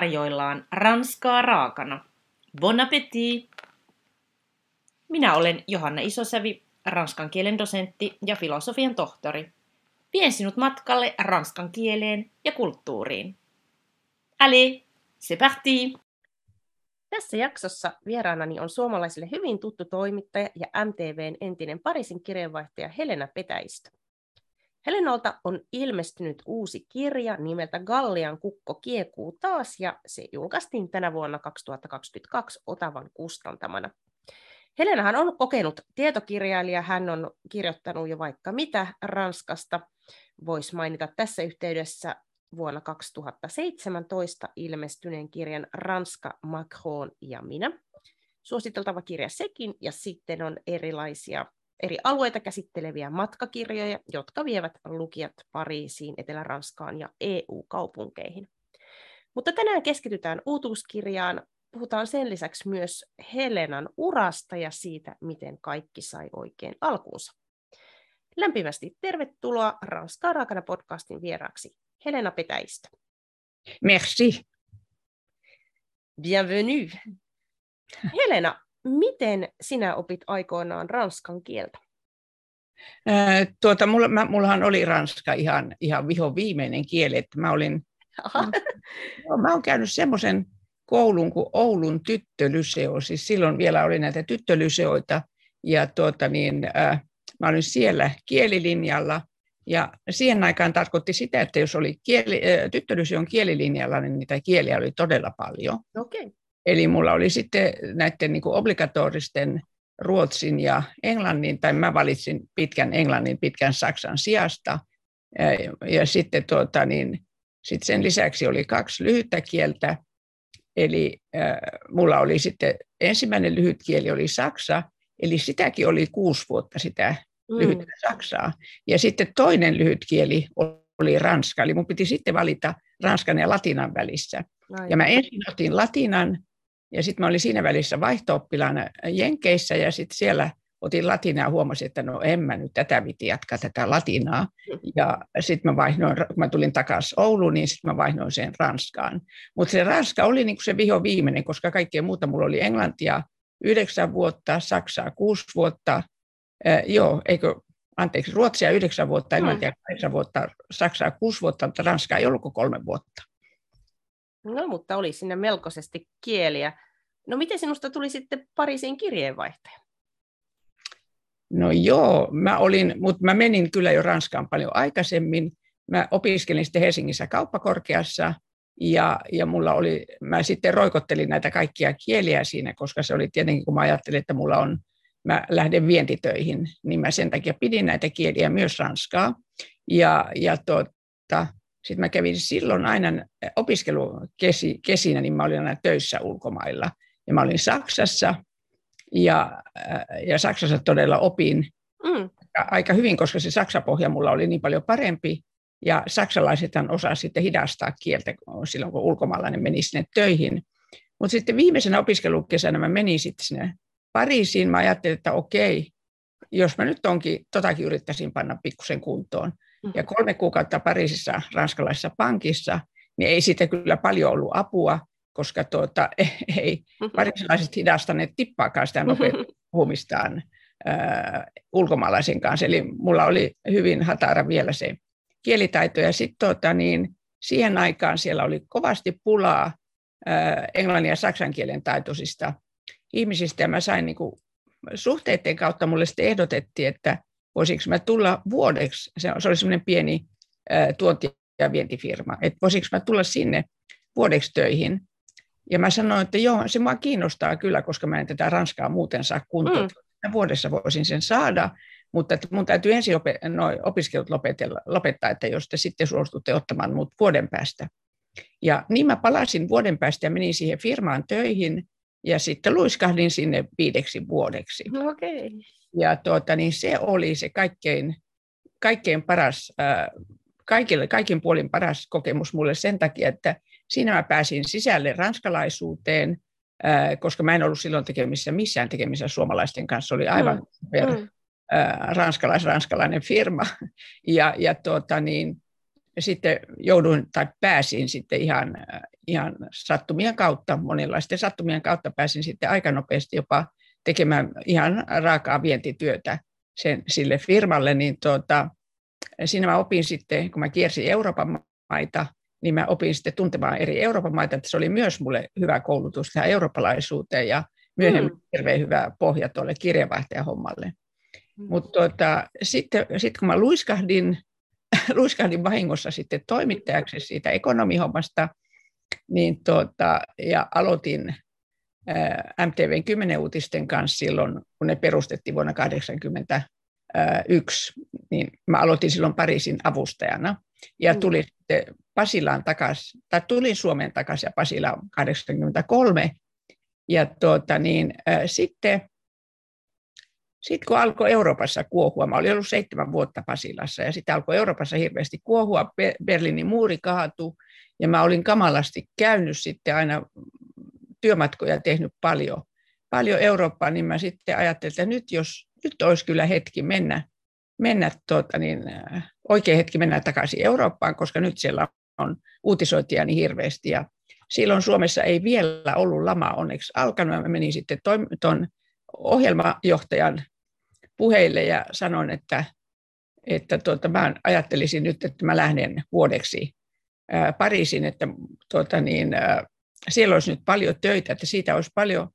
tarjoillaan ranskaa raakana. Bon appétit! Minä olen Johanna Isosävi, ranskan kielen dosentti ja filosofian tohtori. Vien sinut matkalle ranskan kieleen ja kulttuuriin. Allez, c'est parti! Tässä jaksossa vieraanani on suomalaisille hyvin tuttu toimittaja ja MTVn entinen Pariisin kirjeenvaihtaja Helena Petäistö. Helenalta on ilmestynyt uusi kirja nimeltä Gallian kukko kiekuu taas, ja se julkaistiin tänä vuonna 2022 Otavan kustantamana. Helenahan on kokenut tietokirjailija, hän on kirjoittanut jo vaikka mitä Ranskasta. Voisi mainita tässä yhteydessä vuonna 2017 ilmestyneen kirjan Ranska, Macron ja minä. Suositeltava kirja sekin, ja sitten on erilaisia eri alueita käsitteleviä matkakirjoja, jotka vievät lukijat Pariisiin, Etelä-Ranskaan ja EU-kaupunkeihin. Mutta tänään keskitytään uutuuskirjaan. Puhutaan sen lisäksi myös Helenan urasta ja siitä, miten kaikki sai oikein alkuunsa. Lämpimästi tervetuloa Ranskaa raakana podcastin vieraaksi Helena Petäistä. Merci. Bienvenue. Helena, miten sinä opit aikoinaan ranskan kieltä? tuota, mulla, mä, mullahan oli ranska ihan, ihan viho viimeinen kieli, että mä olin, mä, mä olen käynyt semmoisen koulun kuin Oulun tyttölyseo, siis silloin vielä oli näitä tyttölyseoita, ja tuota niin, äh, mä olin siellä kielilinjalla, ja siihen aikaan tarkoitti sitä, että jos oli kieli, äh, tyttölyseon kielilinjalla, niin niitä kieliä oli todella paljon. Okay. Eli mulla oli sitten näiden niin kuin obligatoristen ruotsin ja englannin, tai mä valitsin pitkän englannin pitkän saksan sijasta. Ja, ja sitten tuota, niin, sit sen lisäksi oli kaksi lyhyttä kieltä. Eli äh, mulla oli sitten ensimmäinen lyhyt kieli oli saksa, eli sitäkin oli kuusi vuotta sitä mm. lyhyttä saksaa. Ja sitten toinen lyhyt kieli oli ranska, eli mun piti sitten valita ranskan ja latinan välissä. Aivan. Ja mä ensin otin latinan, ja sitten mä olin siinä välissä vaihto Jenkeissä ja sitten siellä otin latinaa ja huomasin, että no en mä nyt tätä viti jatkaa tätä latinaa. Ja sitten mä vaihdoin, kun mä tulin takaisin Ouluun, niin sitten mä vaihdoin sen Ranskaan. Mutta se Ranska oli niinku se viho viimeinen, koska kaikkea muuta mulla oli englantia yhdeksän vuotta, Saksaa kuusi vuotta, äh, joo, eikö, anteeksi, Ruotsia yhdeksän vuotta, englantia kahdeksan vuotta, Saksaa kuusi vuotta, mutta Ranskaa ei ollut kolme vuotta. No, mutta oli sinne melkoisesti kieliä. No, miten sinusta tuli sitten Pariisin kirjeenvaihtaja? No joo, mä olin, mutta mä menin kyllä jo Ranskaan paljon aikaisemmin. Mä opiskelin sitten Helsingissä kauppakorkeassa ja, ja mulla oli, mä sitten roikottelin näitä kaikkia kieliä siinä, koska se oli tietenkin, kun mä ajattelin, että mulla on, mä lähden vientitöihin, niin mä sen takia pidin näitä kieliä myös ranskaa. Ja, ja tuota, sitten mä kävin silloin aina opiskelukesinä, niin mä olin aina töissä ulkomailla. Ja mä olin Saksassa, ja, ja Saksassa todella opin mm. aika hyvin, koska se saksapohja mulla oli niin paljon parempi. Ja saksalaisethan osaa sitten hidastaa kieltä silloin, kun ulkomaalainen meni sinne töihin. Mutta sitten viimeisenä opiskelukesänä mä menin sitten sinne Pariisiin. Mä ajattelin, että okei, jos mä nyt onkin, totakin yrittäisin panna pikkusen kuntoon. Mm. Ja kolme kuukautta Pariisissa ranskalaisessa pankissa, niin ei siitä kyllä paljon ollut apua, koska tuota, ei mm-hmm. pariisilaiset hidastaneet tippaakaan sitä nopeutta puhumistaan äh, ulkomaalaisen kanssa. Eli mulla oli hyvin hatara vielä se kielitaito. Ja sitten tuota, niin, siihen aikaan siellä oli kovasti pulaa äh, englannin ja saksan kielen taitoisista ihmisistä. Ja mä sain niin kuin, suhteiden kautta mulle sitten ehdotettiin, että voisinko mä tulla vuodeksi, se, oli semmoinen pieni ää, tuonti- ja vientifirma, että voisinko mä tulla sinne vuodeksi töihin. Ja mä sanoin, että joo, se mua kiinnostaa kyllä, koska mä en tätä Ranskaa muuten saa kuntoon. Mm. Vuodessa voisin sen saada, mutta että mun täytyy ensin opet- noi opiskelut lopetella, lopettaa, että jos te sitten suostutte ottamaan mut vuoden päästä. Ja niin mä palasin vuoden päästä ja menin siihen firmaan töihin ja sitten luiskahdin sinne viideksi vuodeksi. Okay. Ja tuota, niin se oli se kaikkein, kaikkein paras, äh, kaikille, kaikin puolin paras kokemus mulle sen takia, että siinä mä pääsin sisälle ranskalaisuuteen, äh, koska mä en ollut silloin tekemissä missään tekemissä suomalaisten kanssa. oli aivan mm. per, mm. Äh, ranskalais-ranskalainen firma. Ja, ja tuota, niin, sitten jouduin tai pääsin sitten ihan, ihan sattumien kautta, monenlaisten sattumien kautta pääsin sitten aika nopeasti jopa tekemään ihan raakaa vientityötä sen, sille firmalle, niin tuota, siinä mä opin sitten, kun mä kiersin Euroopan maita, niin mä opin sitten tuntemaan eri Euroopan maita, että se oli myös mulle hyvä koulutus tähän eurooppalaisuuteen ja myöhemmin mm. hirveän hyvä pohja tuolle kirjeenvaihtajahommalle. Mm. Mutta tuota, sitten, sitten kun mä luiskahdin, luiskahdin vahingossa sitten toimittajaksi siitä ekonomihommasta, niin tuota, ja aloitin MTVn 10 uutisten kanssa silloin, kun ne perustettiin vuonna 1981, niin mä aloitin silloin Pariisin avustajana ja mm. tulin sitten Pasilaan takaisin, tai tulin Suomeen takaisin ja Pasilaan 83. Ja tuota, niin, äh, sitten, sitten kun alkoi Euroopassa kuohua, mä olin ollut seitsemän vuotta Pasilassa, ja sitten alkoi Euroopassa hirveästi kuohua, Berliinin muuri kaatui, ja mä olin kamalasti käynyt sitten aina työmatkoja tehnyt paljon, paljon Eurooppaan, niin mä sitten ajattelin, että nyt jos nyt olisi kyllä hetki mennä, mennä tuota, niin, äh, oikea hetki mennä takaisin Eurooppaan, koska nyt siellä on uutisointia niin hirveästi. Ja silloin Suomessa ei vielä ollut lama onneksi alkanut. Mä menin sitten tuon ohjelmajohtajan puheille ja sanoin, että, että tuota, mä ajattelisin nyt, että mä lähden vuodeksi ää, Pariisin, että tuota, niin, ää, siellä olisi nyt paljon töitä, että siitä olisi paljon,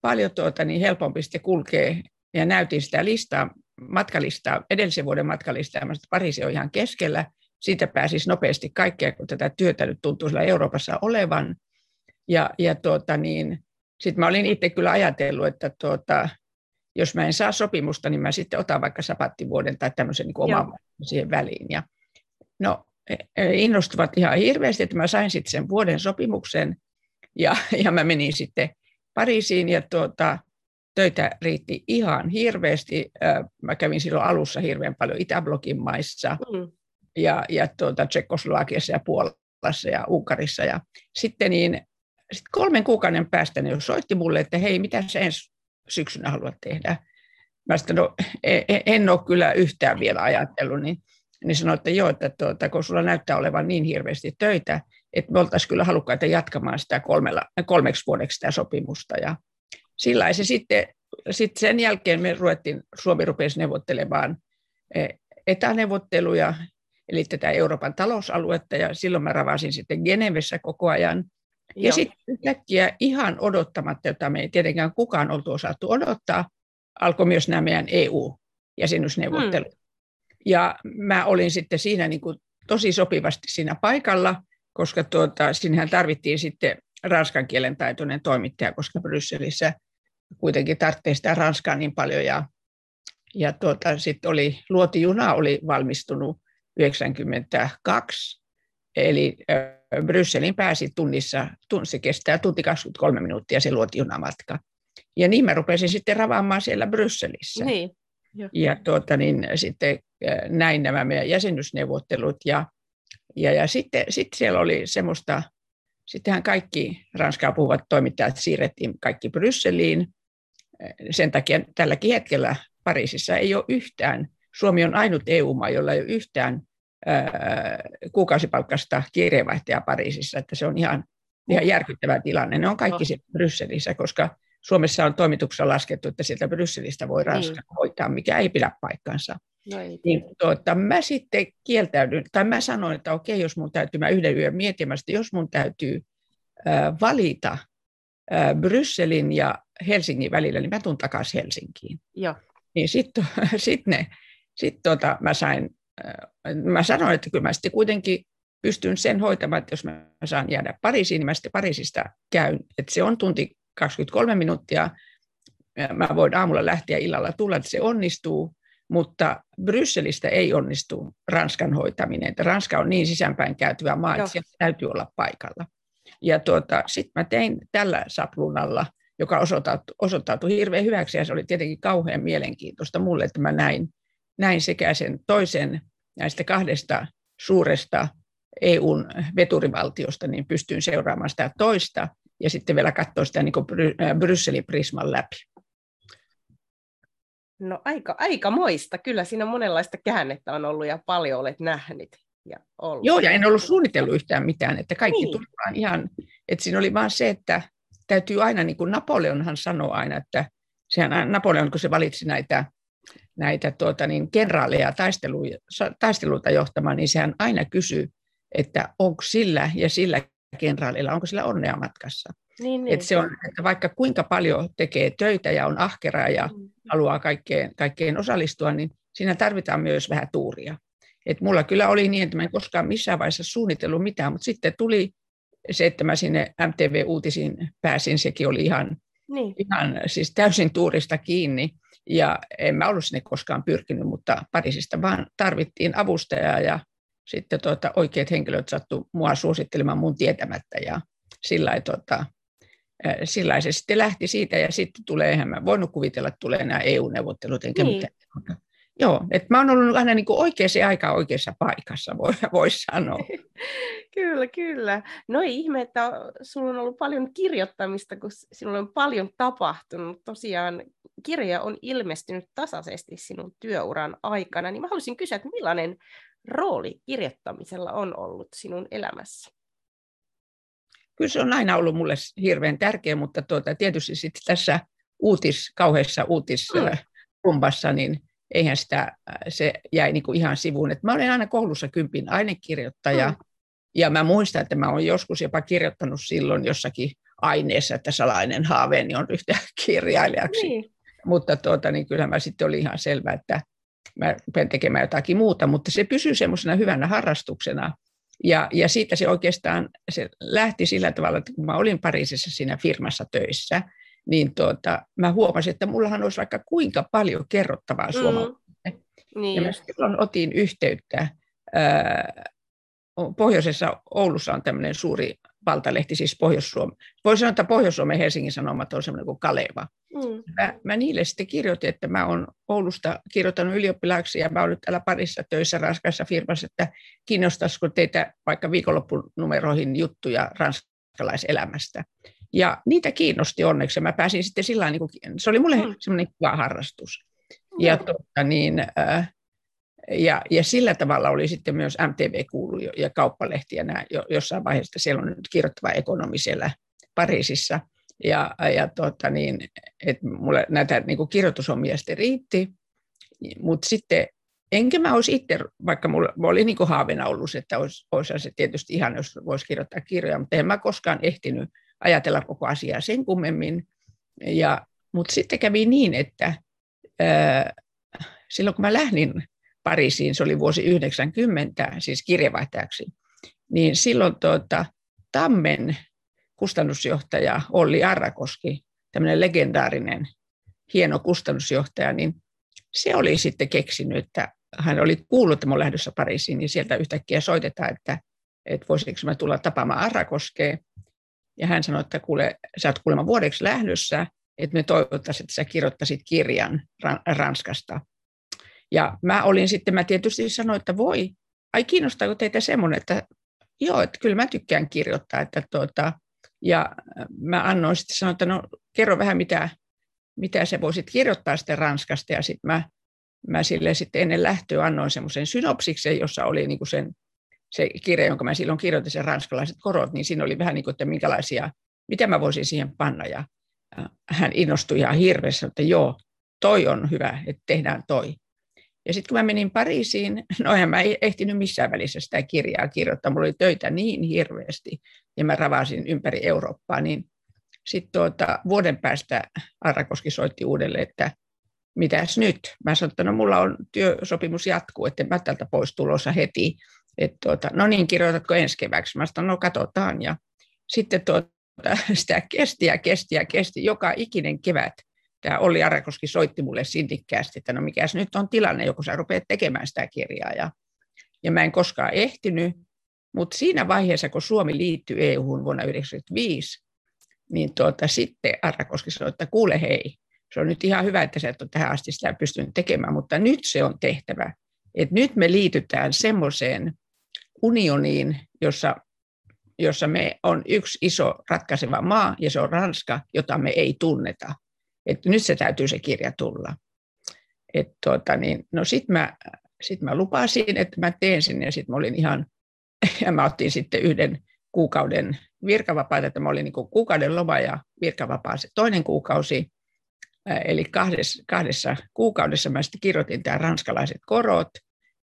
paljon tuota, niin helpompi sitten kulkea. Ja näytin sitä listaa, matkalistaa, edellisen vuoden matkalistaa, ja Pariisi on ihan keskellä. Siitä pääsisi nopeasti kaikkea, kun tätä työtä nyt tuntuu siellä Euroopassa olevan. Ja, ja tuota, niin, sitten mä olin itse kyllä ajatellut, että tuota, jos mä en saa sopimusta, niin mä sitten otan vaikka sapattivuoden tai tämmöisen niin oman siihen väliin. Ja, no, e, e, innostuvat ihan hirveästi, että mä sain sitten sen vuoden sopimuksen ja, ja mä menin sitten Pariisiin ja tuota, töitä riitti ihan hirveästi. Mä kävin silloin alussa hirveän paljon Itäblokin maissa mm. ja, ja tuota, Tsekoslovakiassa ja Puolassa ja Unkarissa. Ja sitten niin, sit kolmen kuukauden päästä ne soitti mulle, että hei, mitä sä ensi syksynä haluat tehdä? Mä sanoin, no e, e, en ole kyllä yhtään vielä ajatellut, niin, niin sanoin, että joo, että tuota, kun sulla näyttää olevan niin hirveästi töitä, että me oltaisiin kyllä halukkaita jatkamaan sitä kolmella, kolmeksi vuodeksi sitä sopimusta. Ja sillä se sitten, sitten sen jälkeen me ruvettiin, Suomi rupesi neuvottelemaan e, etäneuvotteluja, eli tätä Euroopan talousaluetta, ja silloin mä ravasin sitten Genevessä koko ajan. Joo. Ja sitten yhtäkkiä ihan odottamatta, jota me ei tietenkään kukaan oltu osattu odottaa, alkoi myös nämä meidän EU-jäsenyysneuvottelut. Hmm. Ja mä olin sitten siinä niin kuin tosi sopivasti siinä paikalla, koska tuota, sinnehän tarvittiin sitten ranskan kielen taitoinen toimittaja, koska Brysselissä kuitenkin tarvitsee sitä ranskaa niin paljon. Ja, ja tuota, sitten oli, luotijuna oli valmistunut 92, eli Brysselin pääsi tunnissa, se kestää tunti 23 minuuttia se luotijunamatka. Ja niin mä rupesin sitten ravaamaan siellä Brysselissä. Niin. Ja tuota, niin, sitten näin nämä meidän jäsenyysneuvottelut ja ja, ja sitten, sitten siellä oli semmoista, sittenhän kaikki ranskaa puhuvat toimittajat siirrettiin kaikki Brysseliin. Sen takia tälläkin hetkellä Pariisissa ei ole yhtään, Suomi on ainut EU-maa, jolla ei ole yhtään ää, kuukausipalkkasta kirjeenvaihtajaa Pariisissa, että se on ihan, ihan järkyttävä tilanne. Ne on kaikki siellä Brysselissä, koska Suomessa on toimituksessa laskettu, että sieltä Brysselistä voi Ranska niin. hoitaa, mikä ei pidä paikkansa. No niin, tuota, mä sitten kieltäydyn, tai mä sanoin, että okei, jos mun täytyy, mä yhden yön miettimästä, jos mun täytyy äh, valita äh, Brysselin ja Helsingin välillä, niin mä tuun takaisin Helsinkiin. Joo. Niin sitten sit ne, sit tota, mä sain, äh, mä sanoin, että kyllä mä sitten kuitenkin pystyn sen hoitamaan, että jos mä saan jäädä Pariisiin, niin mä sitten Pariisista käyn. Että se on tunti 23 minuuttia, mä voin aamulla lähteä illalla tulla, että se onnistuu, mutta Brysselistä ei onnistu Ranskan hoitaminen. Ranska on niin sisäänpäin käytyvä maa, että siellä täytyy olla paikalla. Ja tuota, sitten mä tein tällä saplunalla, joka osoittautui, osoittautui hirveän hyväksi, ja se oli tietenkin kauhean mielenkiintoista mulle, että mä näin, näin sekä sen toisen näistä kahdesta suuresta EUn veturivaltiosta, niin pystyin seuraamaan sitä toista, ja sitten vielä katsoa sitä niin Brysselin prisman läpi. No aika, aika moista. Kyllä siinä monenlaista käännettä on ollut ja paljon olet nähnyt. ja ollut. Joo, ja en ollut suunnitellut yhtään mitään, että kaikki niin. tuli vaan ihan, että siinä oli vaan se, että täytyy aina, niin kuin Napoleonhan sanoi aina, että sehän Napoleon, kun se valitsi näitä, näitä tuota, niin kenraaleja taisteluita johtamaan, niin sehän aina kysyy, että onko sillä ja sillä kenraalilla, onko sillä onnea matkassa. Niin, niin. Että se on, että vaikka kuinka paljon tekee töitä ja on ahkeraa ja mm. haluaa kaikkeen, kaikkeen osallistua, niin siinä tarvitaan myös vähän tuuria. Et mulla kyllä oli niin, että mä en koskaan missään vaiheessa suunnitellut mitään, mutta sitten tuli se, että mä sinne MTV-uutisiin pääsin, sekin oli ihan, niin. ihan siis täysin tuurista kiinni. Ja en mä ollut sinne koskaan pyrkinyt, mutta Pariisista vaan tarvittiin avustajaa ja sitten tuota, oikeat henkilöt sattu mua suosittelemaan mun tietämättä ja sillä tuota, sillä se sitten lähti siitä ja sitten tulee, eihän mä voinut kuvitella, että tulee nämä EU-neuvottelut enkä niin. mitään. Joo, että mä oon ollut aina niin oikeassa aikaa oikeassa paikassa, voi, voi sanoa. kyllä, kyllä. No ei ihme, että sulla on ollut paljon kirjoittamista, kun sinulla on paljon tapahtunut. Tosiaan kirja on ilmestynyt tasaisesti sinun työuran aikana, niin mä haluaisin kysyä, että millainen rooli kirjoittamisella on ollut sinun elämässä? Kyllä se on aina ollut mulle hirveän tärkeä, mutta tuota, tietysti sitten tässä uutis, kauheassa uutisrumbassa, mm. niin eihän sitä, äh, se jäi niin kuin ihan sivuun. Et mä olen aina koulussa kympin ainekirjoittaja, mm. ja mä muistan, että mä olen joskus jopa kirjoittanut silloin jossakin aineessa, että salainen haaveeni on ryhtyä kirjailijaksi. Niin. Mutta tuota, niin kyllä mä sitten oli ihan selvä, että mä rupean tekemään jotakin muuta, mutta se pysyy semmoisena hyvänä harrastuksena. Ja, ja siitä se oikeastaan se lähti sillä tavalla, että kun mä olin Pariisissa siinä firmassa töissä, niin tuota, mä huomasin, että mullahan olisi vaikka kuinka paljon kerrottavaa mm. suomalaisille. Niin. Ja mä silloin otin yhteyttä. Ää, Pohjoisessa Oulussa on tämmöinen suuri valtalehti, siis Pohjois-Suomi. Voisi sanoa, että Pohjois-Suomen Helsingin Sanomat on semmoinen kuin Kaleva. Mm. Mä, mä niille sitten kirjoitin, että mä olen Oulusta kirjoittanut ylioppilaaksi ja mä olen nyt täällä parissa töissä Ranskassa firmassa, että kiinnostaisiko teitä vaikka viikonloppunumeroihin juttuja ranskalaiselämästä. Ja niitä kiinnosti onneksi. Mä pääsin sitten sillä niin kuin, se oli mulle mm. semmoinen kiva harrastus. Mm. Ja, tuota, niin, äh, ja, ja sillä tavalla oli sitten myös MTV kuulu ja kauppalehti ja nämä, jo, jossain vaiheessa siellä on nyt kirjoittava ekonomi siellä Pariisissa. Ja, ja tuota, niin, että mulle näitä niin kuin kirjoitushommia sitten riitti, mutta sitten enkä mä olisi itse, vaikka mulla, mulla oli niin kuin ollut, että olisi, olisi se tietysti ihan, jos voisi kirjoittaa kirjoja, mutta en mä koskaan ehtinyt ajatella koko asiaa sen kummemmin. Ja, mutta sitten kävi niin, että ää, silloin kun mä lähdin Pariisiin, se oli vuosi 90, siis kirjavaihtajaksi, niin silloin tuota, Tammen kustannusjohtaja Olli Arrakoski, tämmöinen legendaarinen, hieno kustannusjohtaja, niin se oli sitten keksinyt, että hän oli kuullut, että mä lähdössä Pariisiin, niin sieltä yhtäkkiä soitetaan, että, että voisiko mä tulla tapaamaan Arrakoskea. Ja hän sanoi, että kuule, sä oot kuulemma vuodeksi lähdössä, että me toivottaisiin, että sä kirjoittaisit kirjan Ranskasta. Ja mä olin sitten, mä tietysti sanoin, että voi, ai kiinnostaako teitä semmoinen, että joo, että kyllä mä tykkään kirjoittaa. Että tuota, ja mä annoin sitten sanoa, että no kerro vähän mitä, mitä sä voisit kirjoittaa sitten Ranskasta. Ja sitten mä, mä sille sitten ennen lähtöä annoin semmoisen synopsiksen, jossa oli niin kuin sen se kirja, jonka mä silloin kirjoitin, sen ranskalaiset korot, niin siinä oli vähän niin kuin, että minkälaisia, mitä mä voisin siihen panna. Ja hän innostui ihan hirveästi, että joo, toi on hyvä, että tehdään toi. Ja sitten kun mä menin Pariisiin, no en mä ehtinyt missään välissä sitä kirjaa kirjoittaa, mulla oli töitä niin hirveästi, ja mä ravasin ympäri Eurooppaa, niin sitten tuota, vuoden päästä Arrakoski soitti uudelleen, että mitäs nyt? Mä sanoin, että no mulla on työsopimus jatkuu, että mä tältä pois tulossa heti. Et tuota, no niin, kirjoitatko ensi keväksi? Mä sanoin, no katsotaan. Ja sitten tuota, sitä kesti ja kesti ja kesti joka ikinen kevät. Tämä Olli Arakoski soitti mulle sindikkäästi, että no mikäs nyt on tilanne, joku sä rupeat tekemään sitä kirjaa. Ja, ja mä en koskaan ehtinyt, mutta siinä vaiheessa, kun Suomi liittyi EU-hun vuonna 1995, niin tuota, sitten Arakoski sanoi, että kuule hei, se on nyt ihan hyvä, että sä et ole tähän asti sitä pystynyt tekemään, mutta nyt se on tehtävä. Et nyt me liitytään semmoiseen unioniin, jossa, jossa me on yksi iso ratkaiseva maa, ja se on Ranska, jota me ei tunneta. Et nyt se täytyy se kirja tulla. Et tuota, niin, no sitten mä sitten mä lupasin, että mä teen sen ja sitten mä olin ihan, ja mä otin sitten yhden kuukauden virkavapaita, että mä olin niin kuukauden loma ja virkavapaa se toinen kuukausi. Eli kahdessa, kahdessa kuukaudessa mä sitten kirjoitin tämä ranskalaiset korot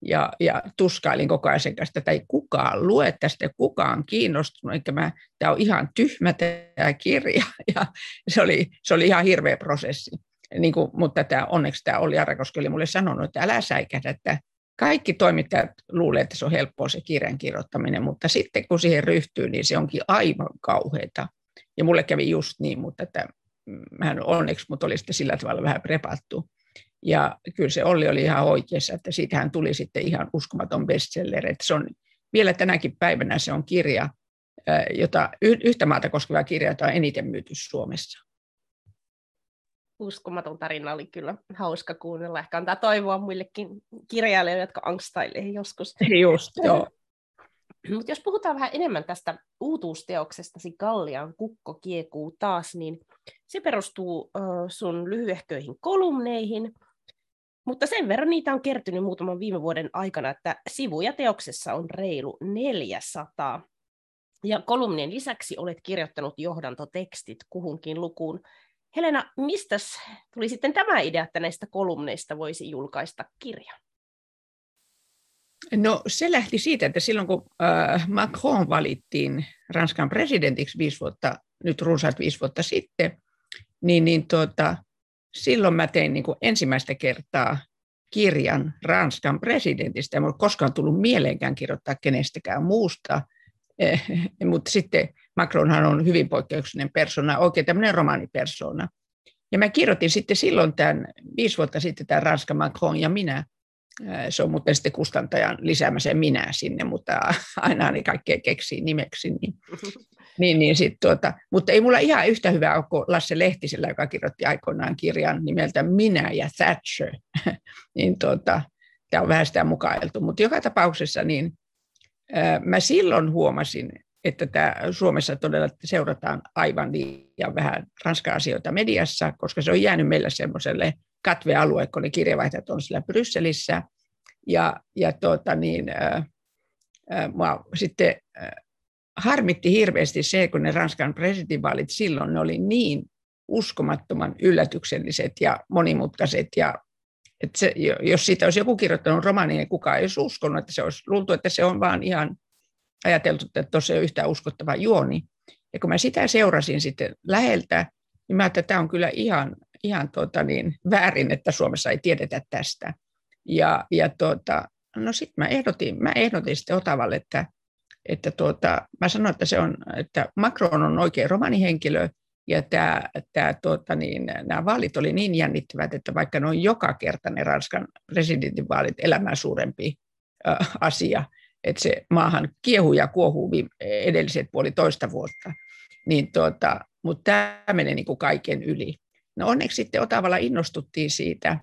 ja, ja tuskailin koko ajan sen kanssa, että ei kukaan lue tästä, kukaan kiinnostunut, eikä mä, tämä on ihan tyhmä tämä kirja ja se oli, se oli ihan hirveä prosessi. Niin kuin, mutta tämä, onneksi tämä oli Arakoski oli mulle sanonut, että älä säikähdä, että kaikki toimittajat luulee, että se on helppoa se kirjan kirjoittaminen, mutta sitten kun siihen ryhtyy, niin se onkin aivan kauheata. Ja mulle kävi just niin, mutta että mähän onneksi mut oli sitten sillä tavalla vähän prepattu. Ja kyllä se Olli oli ihan oikeassa, että siitähän tuli sitten ihan uskomaton bestseller. Että se on, vielä tänäkin päivänä se on kirja, jota, yhtä maata koskeva kirja, jota on eniten myyty Suomessa uskomaton tarina oli kyllä hauska kuunnella. Ehkä antaa toivoa muillekin kirjailijoille, jotka angstailee joskus. Just, joo. Mutta jos puhutaan vähän enemmän tästä uutuusteoksestasi Gallian Kukko kiekuu taas, niin se perustuu sun lyhyehköihin kolumneihin, mutta sen verran niitä on kertynyt muutaman viime vuoden aikana, että sivuja teoksessa on reilu 400. Ja kolumnien lisäksi olet kirjoittanut johdantotekstit kuhunkin lukuun. Helena, mistä tuli sitten tämä idea, että näistä kolumneista voisi julkaista kirja? No se lähti siitä, että silloin kun äh, Macron valittiin Ranskan presidentiksi viisi vuotta, nyt runsaat viisi vuotta sitten, niin, niin tuota, silloin mä tein niin kuin ensimmäistä kertaa kirjan Ranskan presidentistä. Ei ole koskaan tullut mieleenkään kirjoittaa kenestäkään muusta, eh, mutta sitten Macronhan on hyvin poikkeuksellinen persona, oikein tämmöinen romaanipersona. Ja mä kirjoitin sitten silloin tämän, viisi vuotta sitten tämän Ranska Macron ja minä. Se on muuten sitten kustantajan lisäämässä minä sinne, mutta aina niin kaikkea keksii nimeksi. Niin, niin, niin sit tuota, mutta ei mulla ihan yhtä hyvää ole kuin Lasse Lehtisellä, joka kirjoitti aikoinaan kirjan nimeltä Minä ja Thatcher. niin tuota, tämä on vähän sitä mukailtu. Mutta joka tapauksessa niin, mä silloin huomasin, että tämä Suomessa todella seurataan aivan liian vähän Ranska-asioita mediassa, koska se on jäänyt meillä semmoiselle katvealue, kun ne kirjavaihtajat on siellä Brysselissä. Ja, ja tuota niin, ää, ää, sitten ää, harmitti hirveästi se, kun ne Ranskan presidentinvaalit silloin ne oli niin uskomattoman yllätykselliset ja monimutkaiset ja että se, jos siitä olisi joku kirjoittanut romaania, niin kukaan ei olisi uskonut, että se olisi luultu, että se on vaan ihan ajateltu, että tuossa ei ole yhtään uskottava juoni. Ja kun mä sitä seurasin sitten läheltä, niin mä että tämä on kyllä ihan, ihan tuota niin, väärin, että Suomessa ei tiedetä tästä. Ja, ja tuota, no sitten mä ehdotin, mä ehdotin sitten Otavalle, että, että tuota, mä sanoin, että, se on, että Macron on oikein romanihenkilö, ja tämä, tämä, tuota, niin, nämä vaalit oli niin jännittävät, että vaikka ne on joka kerta ne Ranskan presidentinvaalit elämää suurempi asia, että se maahan kiehuu ja kuohuu edelliset puolitoista vuotta. Niin tuota, mutta tämä menee niin kuin kaiken yli. No onneksi sitten Otavalla innostuttiin siitä,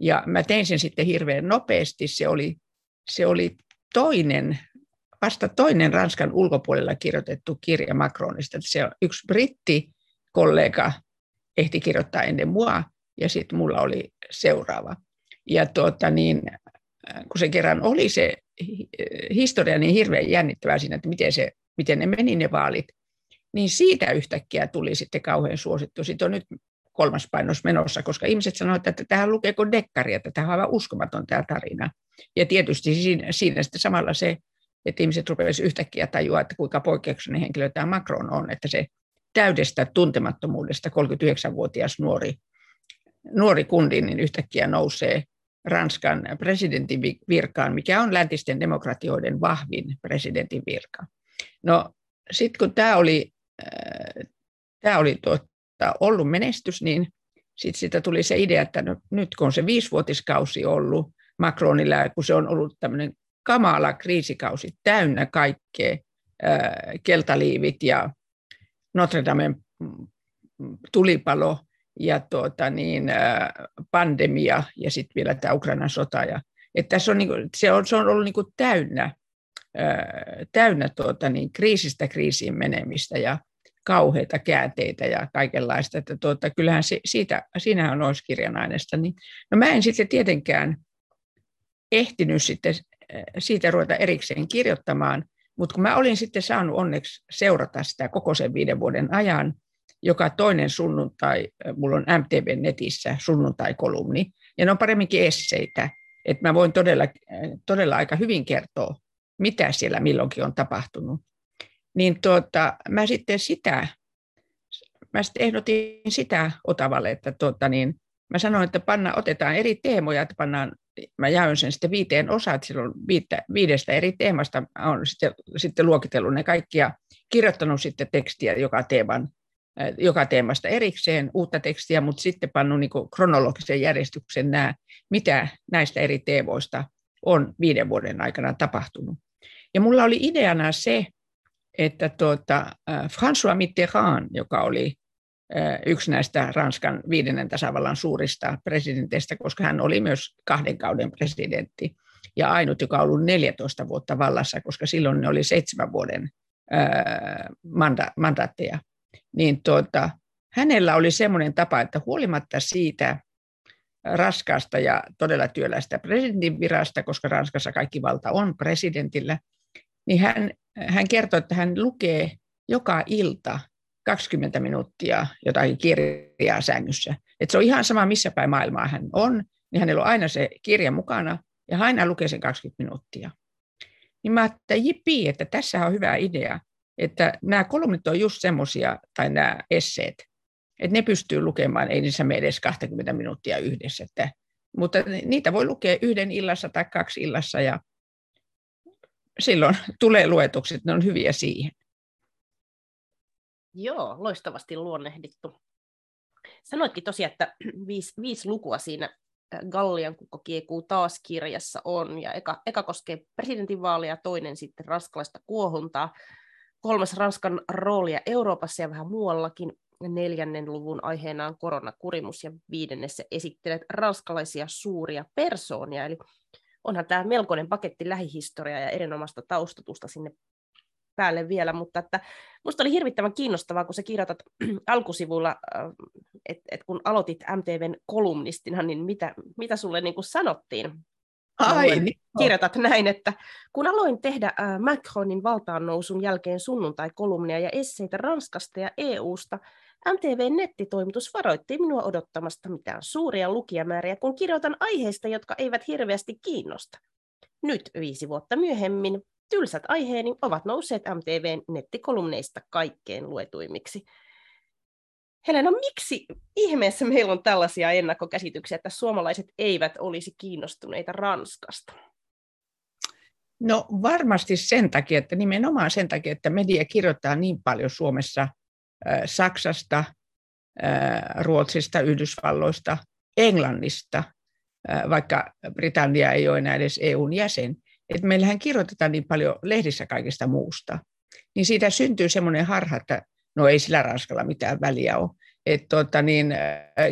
ja mä tein sen sitten hirveän nopeasti. Se oli, se oli toinen, vasta toinen Ranskan ulkopuolella kirjoitettu kirja Macronista. Se on yksi brittikollega ehti kirjoittaa ennen mua, ja sitten mulla oli seuraava. Ja tuota niin, kun se kerran oli se historia niin hirveän jännittävää siinä, että miten, se, miten ne meni ne vaalit, niin siitä yhtäkkiä tuli sitten kauhean suosittu. Sitten on nyt kolmas painos menossa, koska ihmiset sanoivat, että tähän lukeeko dekkari, että tämä on aivan uskomaton tämä tarina. Ja tietysti siinä, siinä sitten samalla se, että ihmiset rupesivat yhtäkkiä tajua, että kuinka poikkeuksellinen henkilö tämä Macron on, että se täydestä tuntemattomuudesta 39-vuotias nuori, nuori kundi niin yhtäkkiä nousee Ranskan presidentin virkaan, mikä on läntisten demokratioiden vahvin presidentin virka. No sitten kun tämä oli, äh, tämä oli tuota, ollut menestys, niin sitten siitä tuli se idea, että no, nyt kun on se viisivuotiskausi ollut Macronilla, kun se on ollut tämmöinen kamala kriisikausi täynnä kaikkea, keltaliivit ja Notre Damen tulipalo, ja tuota, niin, pandemia ja sitten vielä tämä Ukrainan sota. Ja, että tässä on, niin kuin, se, on, se on ollut niin kuin täynnä, täynnä tuota, niin, kriisistä kriisiin menemistä ja kauheita käänteitä ja kaikenlaista. Että tuota, kyllähän se, siitä, siinähän olisi kirjan aineesta. Niin, no mä en sitten tietenkään ehtinyt sitten siitä ruveta erikseen kirjoittamaan, mutta kun mä olin sitten saanut onneksi seurata sitä koko sen viiden vuoden ajan, joka toinen sunnuntai, mulla on MTV-netissä sunnuntai-kolumni, ja ne on paremminkin esseitä, että mä voin todella, todella aika hyvin kertoa, mitä siellä milloinkin on tapahtunut. Niin tuota, mä sitten sitä, mä sitten ehdotin sitä Otavalle, että tuota, niin, mä sanoin, että panna, otetaan eri teemoja, että pannaan, mä jaoin sen sitten viiteen osaan, että silloin viittä, viidestä eri teemasta on sitten, sitten luokitellut ne kaikki ja kirjoittanut sitten tekstiä joka teeman joka teemasta erikseen uutta tekstiä, mutta sitten pannut niin kronologisen järjestyksen nämä, mitä näistä eri teemoista on viiden vuoden aikana tapahtunut. Ja mulla oli ideana se, että tuota, François Mitterrand, joka oli yksi näistä Ranskan viidennen tasavallan suurista presidenteistä, koska hän oli myös kahden kauden presidentti ja ainut, joka on ollut 14 vuotta vallassa, koska silloin ne oli seitsemän vuoden manda- mandaatteja. Niin tuota, hänellä oli semmoinen tapa, että huolimatta siitä raskaasta ja todella työlästä presidentin virasta, koska Ranskassa kaikki valta on presidentillä, niin hän, hän kertoi, että hän lukee joka ilta 20 minuuttia jotain kirjaa sängyssä. Että se on ihan sama, missä päin maailmaa hän on, niin hänellä on aina se kirja mukana, ja hän aina lukee sen 20 minuuttia. Niin mä että että tässä on hyvä idea että nämä kolumnit on just semmoisia, tai nämä esseet, että ne pystyy lukemaan, ei niissä mene edes 20 minuuttia yhdessä, että, mutta niitä voi lukea yhden illassa tai kaksi illassa, ja silloin tulee luetuksi, että ne on hyviä siihen. Joo, loistavasti luonnehdittu. Sanoitkin tosiaan, että viisi, viisi lukua siinä Gallian kukko kiekuu taas kirjassa on, ja eka, eka koskee presidentinvaalia, toinen sitten ranskalaista kuohuntaa kolmas Ranskan roolia Euroopassa ja vähän muuallakin. Neljännen luvun aiheena on koronakurimus ja viidennessä esittelet ranskalaisia suuria persoonia. Eli onhan tämä melkoinen paketti lähihistoriaa ja erinomaista taustatusta sinne päälle vielä, mutta että musta oli hirvittävän kiinnostavaa, kun sä kirjoitat alkusivuilla, äh, että et kun aloitit MTVn kolumnistina, niin mitä, mitä sulle niin kuin sanottiin Ai, niin. Kirjoitat näin, että kun aloin tehdä Macronin valtaan nousun jälkeen sunnuntai-kolumnia ja esseitä Ranskasta ja EUsta, MTV-nettitoimitus varoitti minua odottamasta mitään suuria lukijamääriä, kun kirjoitan aiheista, jotka eivät hirveästi kiinnosta. Nyt viisi vuotta myöhemmin tylsät aiheeni ovat nousseet MTVn nettikolumneista kaikkein luetuimmiksi. Helena, miksi ihmeessä meillä on tällaisia ennakkokäsityksiä, että suomalaiset eivät olisi kiinnostuneita Ranskasta? No varmasti sen takia, että nimenomaan sen takia, että media kirjoittaa niin paljon Suomessa äh, Saksasta, äh, Ruotsista, Yhdysvalloista, Englannista, äh, vaikka Britannia ei ole enää edes EUn jäsen. Että meillähän kirjoitetaan niin paljon lehdissä kaikesta muusta. Niin siitä syntyy semmoinen harha, että no ei sillä Ranskalla mitään väliä ole. Et tuota, niin,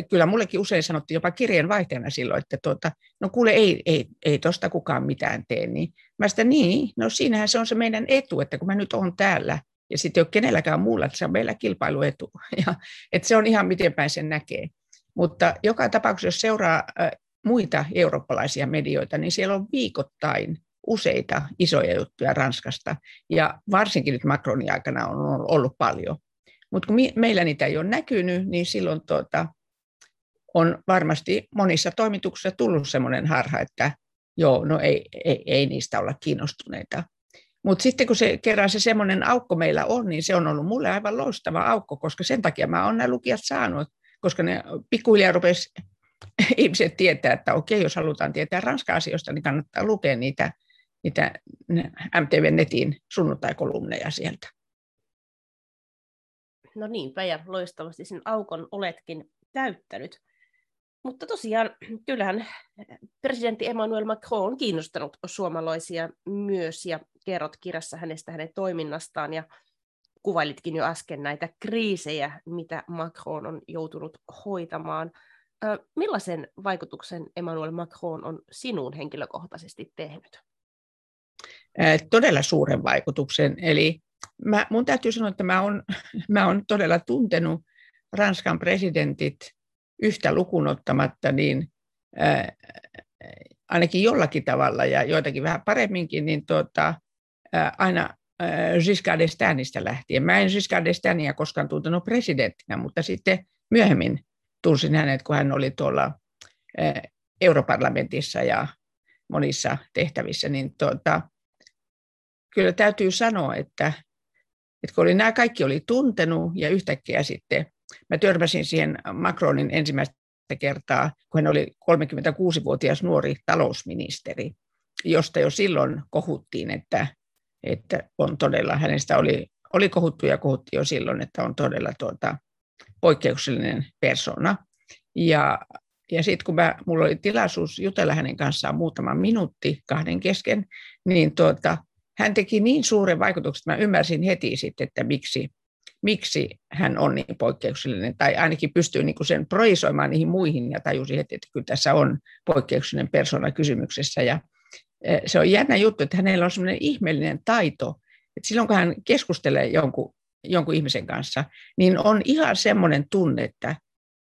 kyllä mullekin usein sanottiin jopa kirjeenvaihtajana silloin, että tuota, no kuule, ei, ei, ei tosta kukaan mitään tee. Niin mä sitä niin, no siinähän se on se meidän etu, että kun mä nyt on täällä, ja sitten ei ole kenelläkään muulla, että se on meillä kilpailuetu. Ja, että se on ihan miten päin sen näkee. Mutta joka tapauksessa, jos seuraa muita eurooppalaisia medioita, niin siellä on viikoittain useita isoja juttuja Ranskasta, ja varsinkin nyt Macronin aikana on ollut paljon. Mutta kun meillä niitä ei ole näkynyt, niin silloin tuota, on varmasti monissa toimituksissa tullut sellainen harha, että joo, no ei, ei, ei niistä olla kiinnostuneita. Mutta sitten kun se kerran se semmoinen aukko meillä on, niin se on ollut mulle aivan loistava aukko, koska sen takia mä oon nämä lukijat saanut, koska ne pikkuhiljaa rupesi ihmiset tietää, että okei, jos halutaan tietää Ranska-asioista, niin kannattaa lukea niitä, niitä MTV-netin sunnuntai-kolumneja sieltä. No niinpä, ja loistavasti sen aukon oletkin täyttänyt. Mutta tosiaan, kyllähän presidentti Emmanuel Macron on kiinnostanut suomalaisia myös, ja kerrot kirjassa hänestä hänen toiminnastaan, ja kuvailitkin jo äsken näitä kriisejä, mitä Macron on joutunut hoitamaan. Millaisen vaikutuksen Emmanuel Macron on sinuun henkilökohtaisesti tehnyt? Todella suuren vaikutuksen. Eli mä, mun täytyy sanoa, että mä oon, mä oon todella tuntenut Ranskan presidentit yhtä lukunottamatta niin ää, ainakin jollakin tavalla ja joitakin vähän paremminkin, niin tuota, aina Giscard d'Estaingista lähtien. Mä en Giscard d'Estaingia koskaan tuntenut presidenttinä, mutta sitten myöhemmin tunsin hänet, kun hän oli tuolla europarlamentissa ja monissa tehtävissä, niin tuota, kyllä täytyy sanoa, että, että kun oli, nämä kaikki oli tuntenut ja yhtäkkiä sitten mä törmäsin siihen Macronin ensimmäistä kertaa, kun hän oli 36-vuotias nuori talousministeri, josta jo silloin kohuttiin, että, että on todella, hänestä oli, oli kohuttu ja kohuttiin jo silloin, että on todella tuota, poikkeuksellinen persona. Ja, ja sitten kun mä, mulla oli tilaisuus jutella hänen kanssaan muutama minuutti kahden kesken, niin tuota, hän teki niin suuren vaikutuksen, että mä ymmärsin heti sitten, että miksi, miksi hän on niin poikkeuksellinen, tai ainakin pystyy niin sen projisoimaan niihin muihin, ja tajusi heti, että kyllä tässä on poikkeuksellinen persona kysymyksessä. Ja e, se on jännä juttu, että hänellä on sellainen ihmeellinen taito, että silloin kun hän keskustelee jonkun, jonkun ihmisen kanssa, niin on ihan semmoinen tunne, että,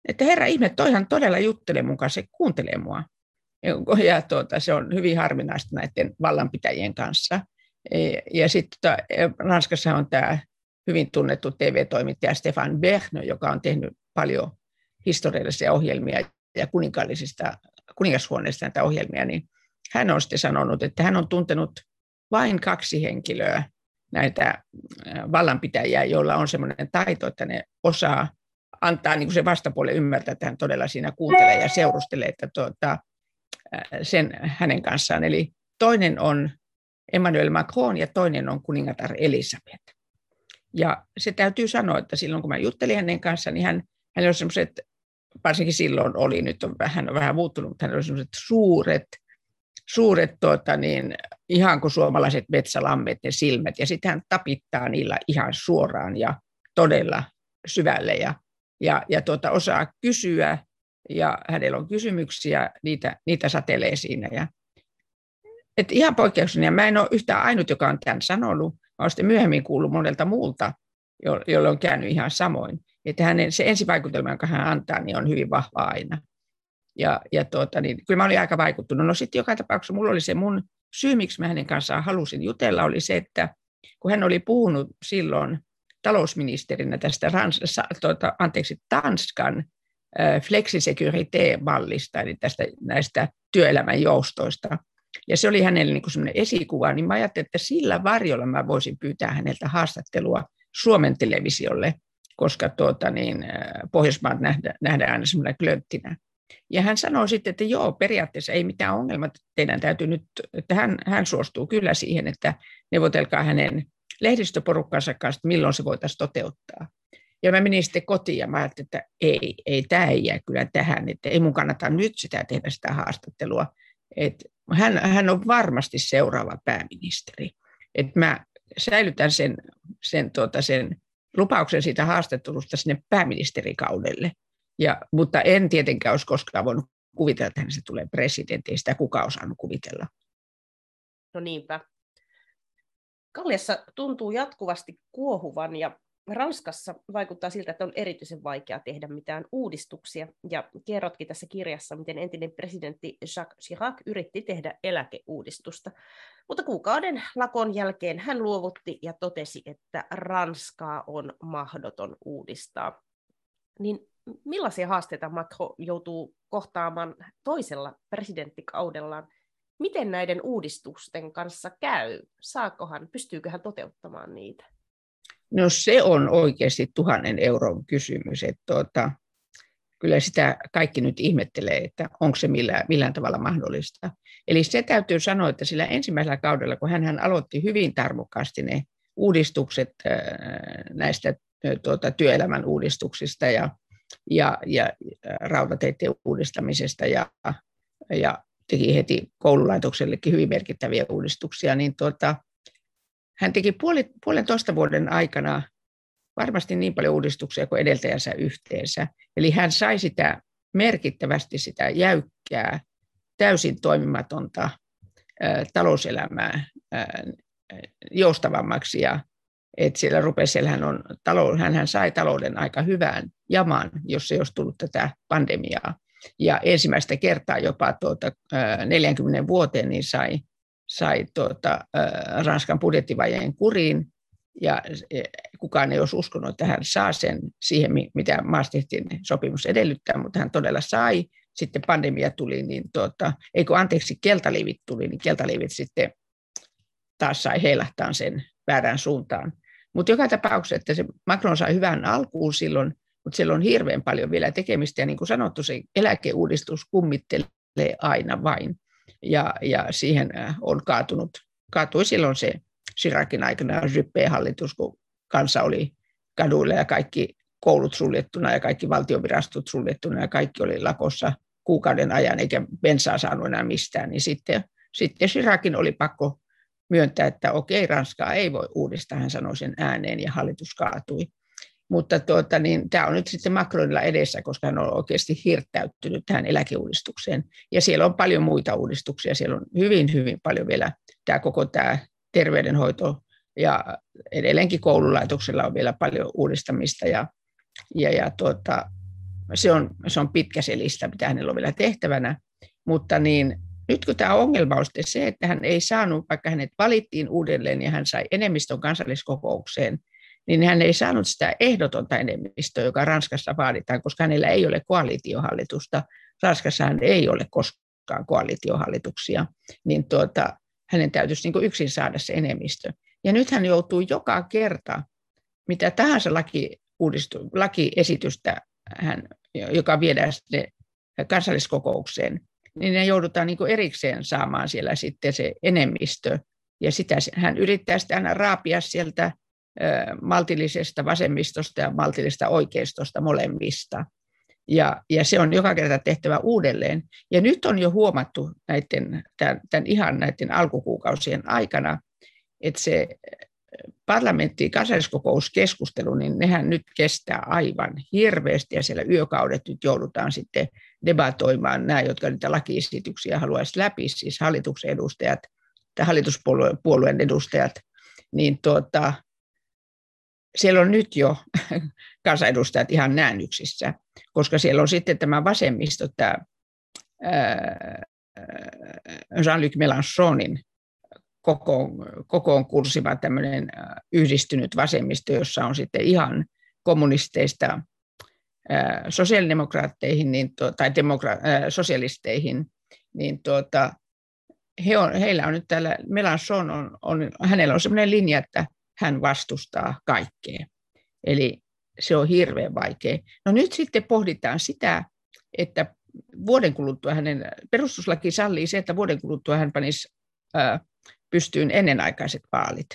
että herra ihme, toihan todella juttelee mukaan, se kuuntelee mua. Ja tuota, se on hyvin harvinaista näiden vallanpitäjien kanssa. E, ja sitten tota, Ranskassa on tämä hyvin tunnettu TV-toimittaja Stefan Berno, joka on tehnyt paljon historiallisia ohjelmia ja kuninkaallisista kuningashuoneista näitä ohjelmia, niin hän on sitten sanonut, että hän on tuntenut vain kaksi henkilöä, näitä vallanpitäjiä, joilla on semmoinen taito, että ne osaa antaa niin kuin se vastapuolelle ymmärtää, että hän todella siinä kuuntelee ja seurustelee että tuota, sen hänen kanssaan. Eli toinen on Emmanuel Macron ja toinen on kuningatar Elisabeth. Ja se täytyy sanoa, että silloin kun mä juttelin hänen kanssaan, niin hän, hän oli semmoiset, varsinkin silloin oli, nyt on vähän, vähän muuttunut, mutta hän oli semmoiset suuret, suuret tuota, niin, ihan kuin suomalaiset metsälammet, ne silmät, ja sitten hän tapittaa niillä ihan suoraan ja todella syvälle, ja, ja, ja tuota, osaa kysyä, ja hänellä on kysymyksiä, niitä, niitä satelee siinä. Ja, et ihan poikkeuksellinen. Mä en ole yhtään ainut, joka on tämän sanonut, olen sitten myöhemmin kuullut monelta muulta, jolle on käynyt ihan samoin. Että hänen, se ensivaikutelma, jonka hän antaa, niin on hyvin vahva aina. Ja, ja tuota, niin, kyllä mä olin aika vaikuttunut. No sitten joka tapauksessa mulla oli se mun syy, miksi mä hänen kanssaan halusin jutella, oli se, että kun hän oli puhunut silloin talousministerinä tästä Rans, tuota, anteeksi, Tanskan äh, flexisecurity-mallista, eli tästä, näistä työelämän joustoista, ja se oli hänelle niin semmoinen esikuva, niin mä ajattelin, että sillä varjolla mä voisin pyytää häneltä haastattelua Suomen televisiolle, koska tuota, niin, äh, Pohjoismaat nähdään, aina semmoinen klönttinä. Ja hän sanoi sitten, että joo, periaatteessa ei mitään ongelmaa, teidän täytyy nyt, että hän, hän suostuu kyllä siihen, että neuvotelkaa hänen lehdistöporukkansa kanssa, että milloin se voitaisiin toteuttaa. Ja mä menin sitten kotiin ja mä ajattelin, että ei, ei tämä ei jää kyllä tähän, että ei mun kannata nyt sitä tehdä sitä haastattelua, että hän, hän on varmasti seuraava pääministeri. Että mä säilytän sen, sen, tuota, sen lupauksen siitä haastattelusta sinne pääministerikaudelle. Ja, mutta en tietenkään olisi koskaan voinut kuvitella, että se tulee presidentti. Ei sitä kukaan osannut kuvitella. No niinpä. Kaljassa tuntuu jatkuvasti kuohuvan ja Ranskassa vaikuttaa siltä, että on erityisen vaikea tehdä mitään uudistuksia, ja kerrotkin tässä kirjassa, miten entinen presidentti Jacques Chirac yritti tehdä eläkeuudistusta. Mutta kuukauden lakon jälkeen hän luovutti ja totesi, että Ranskaa on mahdoton uudistaa. Niin millaisia haasteita Macron joutuu kohtaamaan toisella presidenttikaudellaan? Miten näiden uudistusten kanssa käy? Saakohan, pystyykö hän toteuttamaan niitä? No se on oikeasti tuhannen euron kysymys. Että tuota, kyllä sitä kaikki nyt ihmettelee, että onko se millään, millään tavalla mahdollista. Eli se täytyy sanoa, että sillä ensimmäisellä kaudella, kun hän aloitti hyvin tarmokkaasti ne uudistukset näistä tuota, työelämän uudistuksista ja, ja, ja rautateiden uudistamisesta ja, ja teki heti koululaitoksellekin hyvin merkittäviä uudistuksia, niin tuota, hän teki puoli, puolentoista vuoden aikana varmasti niin paljon uudistuksia kuin edeltäjänsä yhteensä. Eli hän sai sitä merkittävästi sitä jäykkää, täysin toimimatonta ä, talouselämää ä, joustavammaksi ja että siellä rupesi, hän, on, hän, hän sai talouden aika hyvään jamaan, jos ei olisi tullut tätä pandemiaa. ja ensimmäistä kertaa jopa tuota, 40 vuoteen niin sai, sai tuota, Ranskan budjettivajeen kuriin, ja e, kukaan ei olisi uskonut, että hän saa sen siihen, mitä Maastrichtin sopimus edellyttää, mutta hän todella sai. Sitten pandemia tuli, niin tuota, eikö anteeksi, keltaliivit tuli, niin keltaliivit sitten taas sai heilahtaa sen väärään suuntaan. Mutta joka tapauksessa, että se Macron sai hyvän alkuun silloin, mutta siellä on hirveän paljon vielä tekemistä, ja niin kuin sanottu, se eläkeuudistus kummittelee aina vain, ja, ja siihen äh, on kaatunut, kaatui silloin se Sirakin aikana Juppé-hallitus, kun kansa oli kaduilla ja kaikki koulut suljettuna ja kaikki valtiovirastot suljettuna ja kaikki oli lakossa kuukauden ajan eikä bensaa saanut enää mistään, niin sitten, sitten Sirakin oli pakko myöntää, että okei, Ranskaa ei voi uudistaa, hän sanoi sen ääneen ja hallitus kaatui. Mutta tuota, niin, tämä on nyt sitten Macronilla edessä, koska hän on oikeasti hirttäyttynyt tähän eläkeuudistukseen. Ja siellä on paljon muita uudistuksia. Siellä on hyvin, hyvin paljon vielä tämä koko tämä terveydenhoito ja edelleenkin koululaitoksella on vielä paljon uudistamista ja, ja, ja tuota, se, on, se on pitkä se lista, mitä hänellä on vielä tehtävänä, mutta niin, nyt kun tämä ongelma on se, että hän ei saanut, vaikka hänet valittiin uudelleen ja hän sai enemmistön kansalliskokoukseen, niin hän ei saanut sitä ehdotonta enemmistöä, joka Ranskassa vaaditaan, koska hänellä ei ole koalitiohallitusta. Ranskassahan ei ole koskaan koalitiohallituksia, niin tuota, hänen täytyisi niin yksin saada se enemmistö. Ja nyt hän joutuu joka kerta, mitä tahansa laki, uudistu, lakiesitystä, hän, joka viedään sitten kansalliskokoukseen, niin ne joudutaan niin erikseen saamaan siellä sitten se enemmistö. Ja sitä hän yrittää sitten aina raapia sieltä maltillisesta vasemmistosta ja maltillisesta oikeistosta molemmista. Ja, ja se on joka kerta tehtävä uudelleen. Ja nyt on jo huomattu näiden, tämän, tämän ihan näiden alkukuukausien aikana, että se parlamentti, kansalliskokouskeskustelu, niin nehän nyt kestää aivan hirveästi ja siellä yökaudet nyt joudutaan sitten debatoimaan nämä, jotka niitä lakiesityksiä haluaisivat läpi, siis hallituksen edustajat tai hallituspuolueen edustajat, niin tuota, siellä on nyt jo kansanedustajat ihan näännyksissä, koska siellä on sitten tämä vasemmisto, tämä Jean-Luc Mélenchonin kokoon, kokoon kurssiva tämmöinen yhdistynyt vasemmisto, jossa on sitten ihan kommunisteista sosiaalidemokraatteihin niin, tai demokra- sosialisteihin, niin tuota, he on, heillä on nyt täällä, Melanson on, on, hänellä on sellainen linja, että hän vastustaa kaikkea. Eli se on hirveän vaikea. No nyt sitten pohditaan sitä, että vuoden kuluttua hänen, perustuslaki sallii se, että vuoden kuluttua hän panisi ää, pystyyn ennenaikaiset vaalit.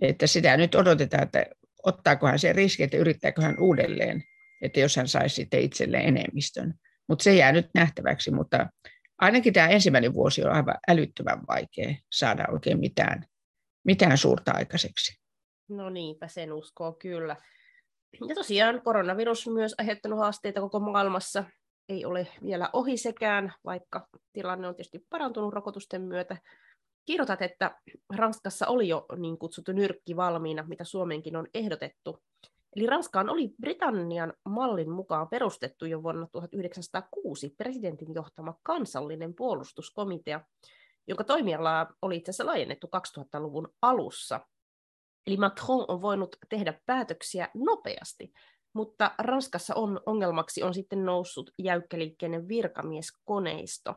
Että sitä nyt odotetaan, että ottaako hän sen riski, että yrittääkö hän uudelleen, että jos hän saisi sitten itselleen enemmistön. Mutta se jää nyt nähtäväksi, mutta ainakin tämä ensimmäinen vuosi on aivan älyttömän vaikea saada oikein mitään mitään suurta aikaiseksi. No niinpä, sen uskoo kyllä. Ja tosiaan koronavirus myös aiheuttanut haasteita koko maailmassa. Ei ole vielä ohi sekään, vaikka tilanne on tietysti parantunut rokotusten myötä. Kirjoitat, että Ranskassa oli jo niin kutsuttu nyrkki valmiina, mitä Suomeenkin on ehdotettu. Eli Ranskaan oli Britannian mallin mukaan perustettu jo vuonna 1906 presidentin johtama kansallinen puolustuskomitea, jonka toimialaa oli itse asiassa laajennettu 2000-luvun alussa. Eli Macron on voinut tehdä päätöksiä nopeasti, mutta Ranskassa on ongelmaksi on sitten noussut jäykkäliikkeinen virkamieskoneisto.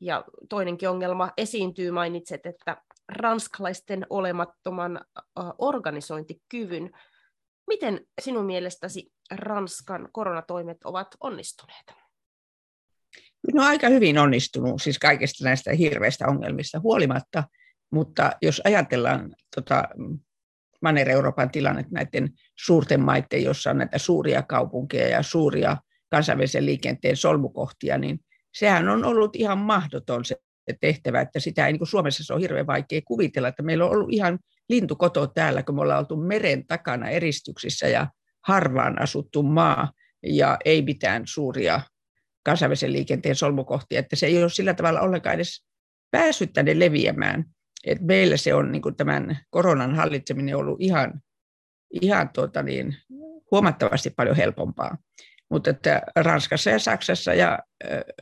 Ja toinenkin ongelma esiintyy, mainitset, että ranskalaisten olemattoman organisointikyvyn. Miten sinun mielestäsi Ranskan koronatoimet ovat onnistuneet? No aika hyvin onnistunut siis kaikista näistä hirveistä ongelmista huolimatta, mutta jos ajatellaan tota, Manner-Euroopan tilannetta näiden suurten maiden, jossa on näitä suuria kaupunkeja ja suuria kansainvälisen liikenteen solmukohtia, niin sehän on ollut ihan mahdoton se tehtävä, että sitä ei, niin kuin Suomessa se on hirveän vaikea kuvitella, että meillä on ollut ihan lintukoto täällä, kun me ollaan oltu meren takana eristyksissä ja harvaan asuttu maa ja ei mitään suuria kansainvälisen liikenteen solmukohtia, että se ei ole sillä tavalla ollenkaan edes päässyt tänne leviämään. Et meillä se on niin kuin tämän koronan hallitseminen ollut ihan, ihan tuota niin, huomattavasti paljon helpompaa. mutta että Ranskassa ja Saksassa ja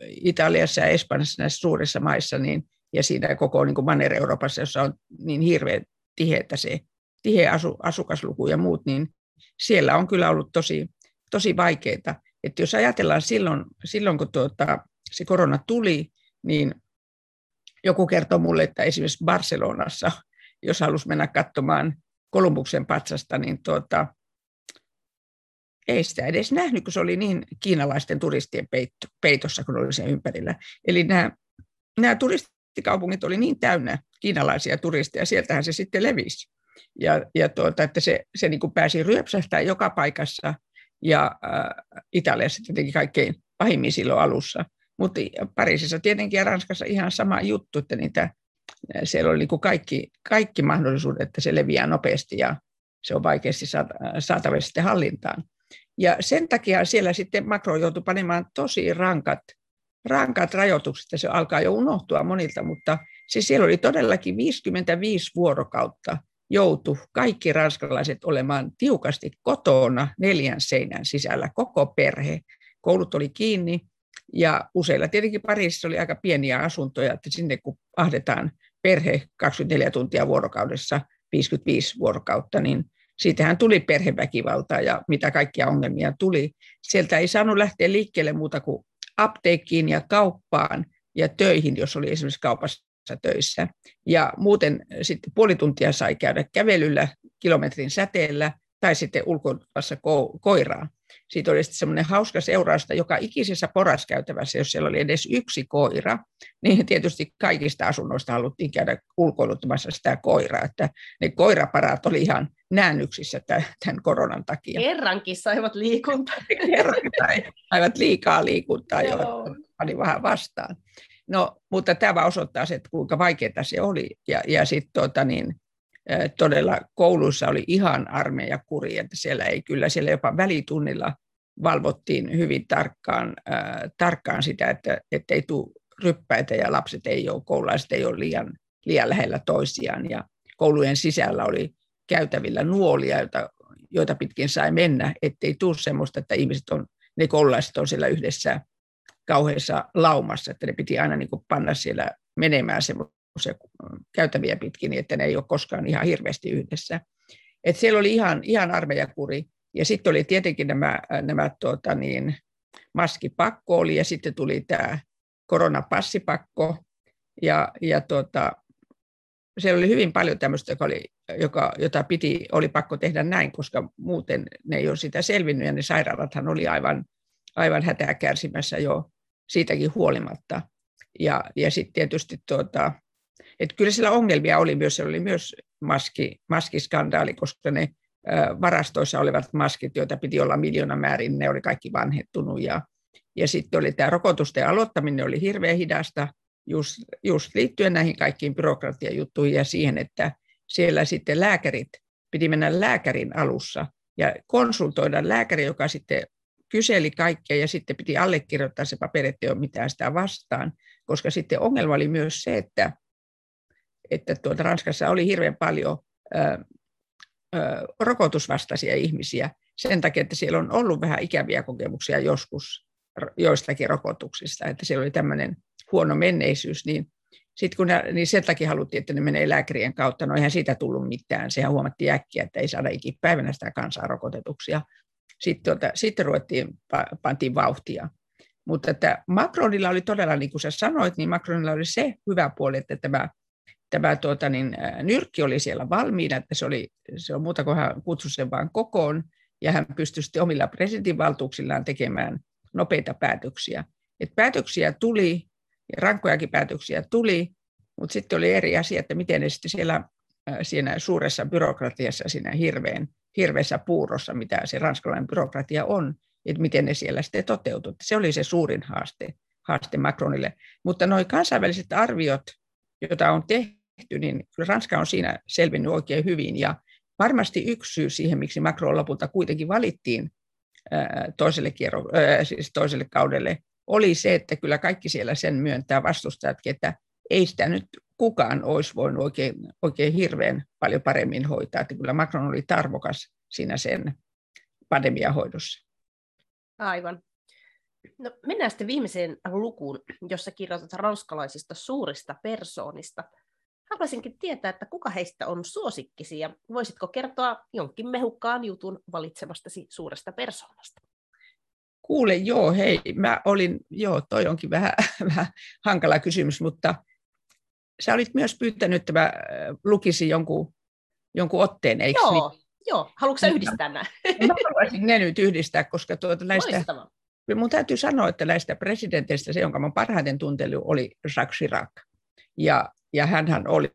Italiassa ja Espanjassa näissä suurissa maissa niin, ja siinä koko niin kuin Manner-Euroopassa, jossa on niin hirveän tiheä se tiheä asu, asukasluku ja muut, niin siellä on kyllä ollut tosi, tosi vaikeita. Että jos ajatellaan silloin, silloin kun tuota, se korona tuli, niin joku kertoi mulle, että esimerkiksi Barcelonassa, jos halusi mennä katsomaan Kolumbuksen patsasta, niin tuota, ei sitä edes nähnyt, kun se oli niin kiinalaisten turistien peitossa, kun oli sen ympärillä. Eli nämä, nämä turistikaupungit oli niin täynnä kiinalaisia turisteja, sieltähän se sitten levisi. Ja, ja tuota, että se, se niin pääsi ryöpsähtää joka paikassa, ja äh, Italiassa tietenkin kaikkein pahimmin silloin alussa. Mutta Pariisissa tietenkin ja Ranskassa ihan sama juttu, että niitä, siellä oli niin kaikki, kaikki mahdollisuudet, että se leviää nopeasti ja se on vaikeasti saatavilla sitten hallintaan. Ja sen takia siellä sitten Macron joutui panemaan tosi rankat, rankat rajoitukset, ja se alkaa jo unohtua monilta, mutta siis siellä oli todellakin 55 vuorokautta joutu kaikki ranskalaiset olemaan tiukasti kotona neljän seinän sisällä, koko perhe. Koulut oli kiinni ja useilla tietenkin Pariisissa oli aika pieniä asuntoja, että sinne kun ahdetaan perhe 24 tuntia vuorokaudessa, 55 vuorokautta, niin siitähän tuli perheväkivaltaa ja mitä kaikkia ongelmia tuli. Sieltä ei saanut lähteä liikkeelle muuta kuin apteekkiin ja kauppaan ja töihin, jos oli esimerkiksi kaupassa töissä. Ja muuten sitten puoli tuntia sai käydä kävelyllä kilometrin säteellä tai sitten ulkoilmassa ko- koiraa. Siitä oli sitten semmoinen hauska seurausta, joka ikisessä poraskäytävässä, jos siellä oli edes yksi koira, niin tietysti kaikista asunnoista haluttiin käydä ulkoiluttamassa sitä koiraa, että ne koiraparat oli ihan näännyksissä tämän koronan takia. Kerrankin saivat liikuntaa. Kerrankin saivat liikaa liikuntaa jo, pani vähän vastaan. No, mutta tämä osoittaa se, että kuinka vaikeaa se oli. Ja, ja sitten tota niin, todella kouluissa oli ihan armeijakuri, että siellä ei kyllä, siellä jopa välitunnilla valvottiin hyvin tarkkaan, äh, tarkkaan sitä, että ei tule ryppäitä ja lapset ei ole, koululaiset ei ole liian, liian lähellä toisiaan. Ja koulujen sisällä oli käytävillä nuolia, joita, joita pitkin sai mennä, ettei tule semmoista, että ihmiset on, ne koululaiset on siellä yhdessä kauheassa laumassa, että ne piti aina niin panna siellä menemään semmoisia käytäviä pitkin, niin että ne ei ole koskaan ihan hirveästi yhdessä. Et siellä oli ihan, ihan armeijakuri. Ja sitten oli tietenkin nämä, nämä tuota niin, maskipakko oli, ja sitten tuli tämä koronapassipakko, ja, ja tuota, siellä oli hyvin paljon tämmöistä, joka oli, joka, jota piti, oli pakko tehdä näin, koska muuten ne ei ole sitä selvinnyt, ja ne sairaalathan oli aivan, aivan hätää kärsimässä jo siitäkin huolimatta. Ja, ja sitten tietysti tuota, että kyllä siellä ongelmia oli myös, siellä oli myös maski, maskiskandaali, koska ne varastoissa olevat maskit, joita piti olla miljoona määrin, ne oli kaikki vanhettunut. Ja, ja sitten oli tämä rokotusten aloittaminen oli hirveän hidasta, just, just liittyen näihin kaikkiin byrokratiajuttuihin ja siihen, että siellä sitten lääkärit, piti mennä lääkärin alussa ja konsultoida lääkäri, joka sitten kyseli kaikkea ja sitten piti allekirjoittaa se paperi, että ei ole mitään sitä vastaan, koska sitten ongelma oli myös se, että, että tuota Ranskassa oli hirveän paljon ö, ö, rokotusvastaisia ihmisiä sen takia, että siellä on ollut vähän ikäviä kokemuksia joskus joistakin rokotuksista, että siellä oli tämmöinen huono menneisyys, niin sitten kun ne, niin sen takia haluttiin, että ne menee lääkärien kautta, no eihän siitä tullut mitään. Sehän huomattiin äkkiä, että ei saada ikipäivänä sitä kansaa rokotetuksia sitten, tuota, sitten ruvettiin, pantiin vauhtia. Mutta että Macronilla oli todella, niin kuin sä sanoit, niin Macronilla oli se hyvä puoli, että tämä, tämä tuota, niin, nyrkki oli siellä valmiina, että se, oli, se on muuta kuin hän kutsui sen vaan kokoon, ja hän pystyi sitten omilla presidentinvaltuuksillaan tekemään nopeita päätöksiä. Et päätöksiä tuli, ja rankkojakin päätöksiä tuli, mutta sitten oli eri asia, että miten ne sitten siellä siinä suuressa byrokratiassa, siinä hirveän hirveässä puurossa, mitä se ranskalainen byrokratia on, että miten ne siellä sitten toteutuu. Se oli se suurin haaste, haaste Macronille. Mutta nuo kansainväliset arviot, joita on tehty, niin kyllä Ranska on siinä selvinnyt oikein hyvin. Ja varmasti yksi syy siihen, miksi Macron lopulta kuitenkin valittiin toiselle, kierro, siis toiselle kaudelle, oli se, että kyllä kaikki siellä sen myöntää vastustajatkin, että ei sitä nyt kukaan olisi voinut oikein, oikein hirveän paljon paremmin hoitaa. Että kyllä Macron oli tarvokas siinä sen pandemiahoidossa. Aivan. No, mennään sitten viimeiseen lukuun, jossa kirjoitat ranskalaisista suurista persoonista. Haluaisinkin tietää, että kuka heistä on suosikkisi ja voisitko kertoa jonkin mehukkaan jutun valitsemastasi suuresta persoonasta? Kuule, joo, hei, mä olin, joo, toi onkin vähän, vähän hankala kysymys, mutta sä olit myös pyytänyt, että mä äh, lukisin jonkun, jonkun otteen, eikö Joo, niin? joo. haluatko sä yhdistää nämä? Mä haluaisin ne nyt yhdistää, koska tuota näistä, Loistavaa. mun täytyy sanoa, että näistä presidenteistä se, jonka mä parhaiten tuntelin, oli Jacques Chirac. Ja, ja hän oli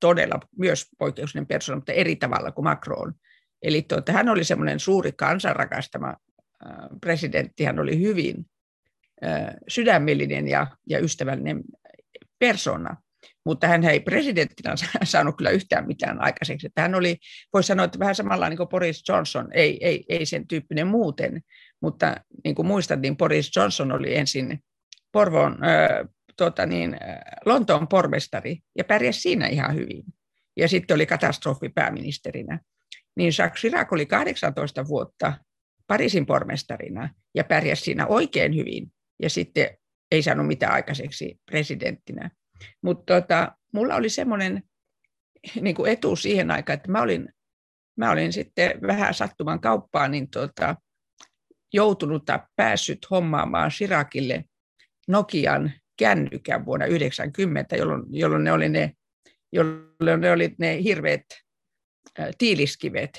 todella myös poikkeuksellinen persoona, mutta eri tavalla kuin Macron. Eli tuota, hän oli semmoinen suuri kansanrakastama äh, presidentti, hän oli hyvin äh, sydämellinen ja, ja ystävällinen persona mutta hän ei presidenttinä saanut kyllä yhtään mitään aikaiseksi. Että hän oli, voisi sanoa, että vähän samalla niin kuin Boris Johnson, ei, ei, ei sen tyyppinen muuten, mutta niin kuin muistat, niin Boris Johnson oli ensin Porvoon, äh, tota niin, Lontoon pormestari ja pärjäsi siinä ihan hyvin. Ja sitten oli katastrofi pääministerinä. Niin Jacques Chirac oli 18 vuotta Pariisin pormestarina ja pärjäsi siinä oikein hyvin. Ja sitten ei saanut mitään aikaiseksi presidenttinä. Mutta tota, mulla oli semmoinen niin etu siihen aikaan, että mä olin, mä olin sitten vähän sattuman kauppaan niin tota, joutunut tai päässyt hommaamaan Sirakille Nokian kännykän vuonna 1990, jolloin, jolloin ne oli ne, jolloin ne, oli ne hirveät tiiliskivet,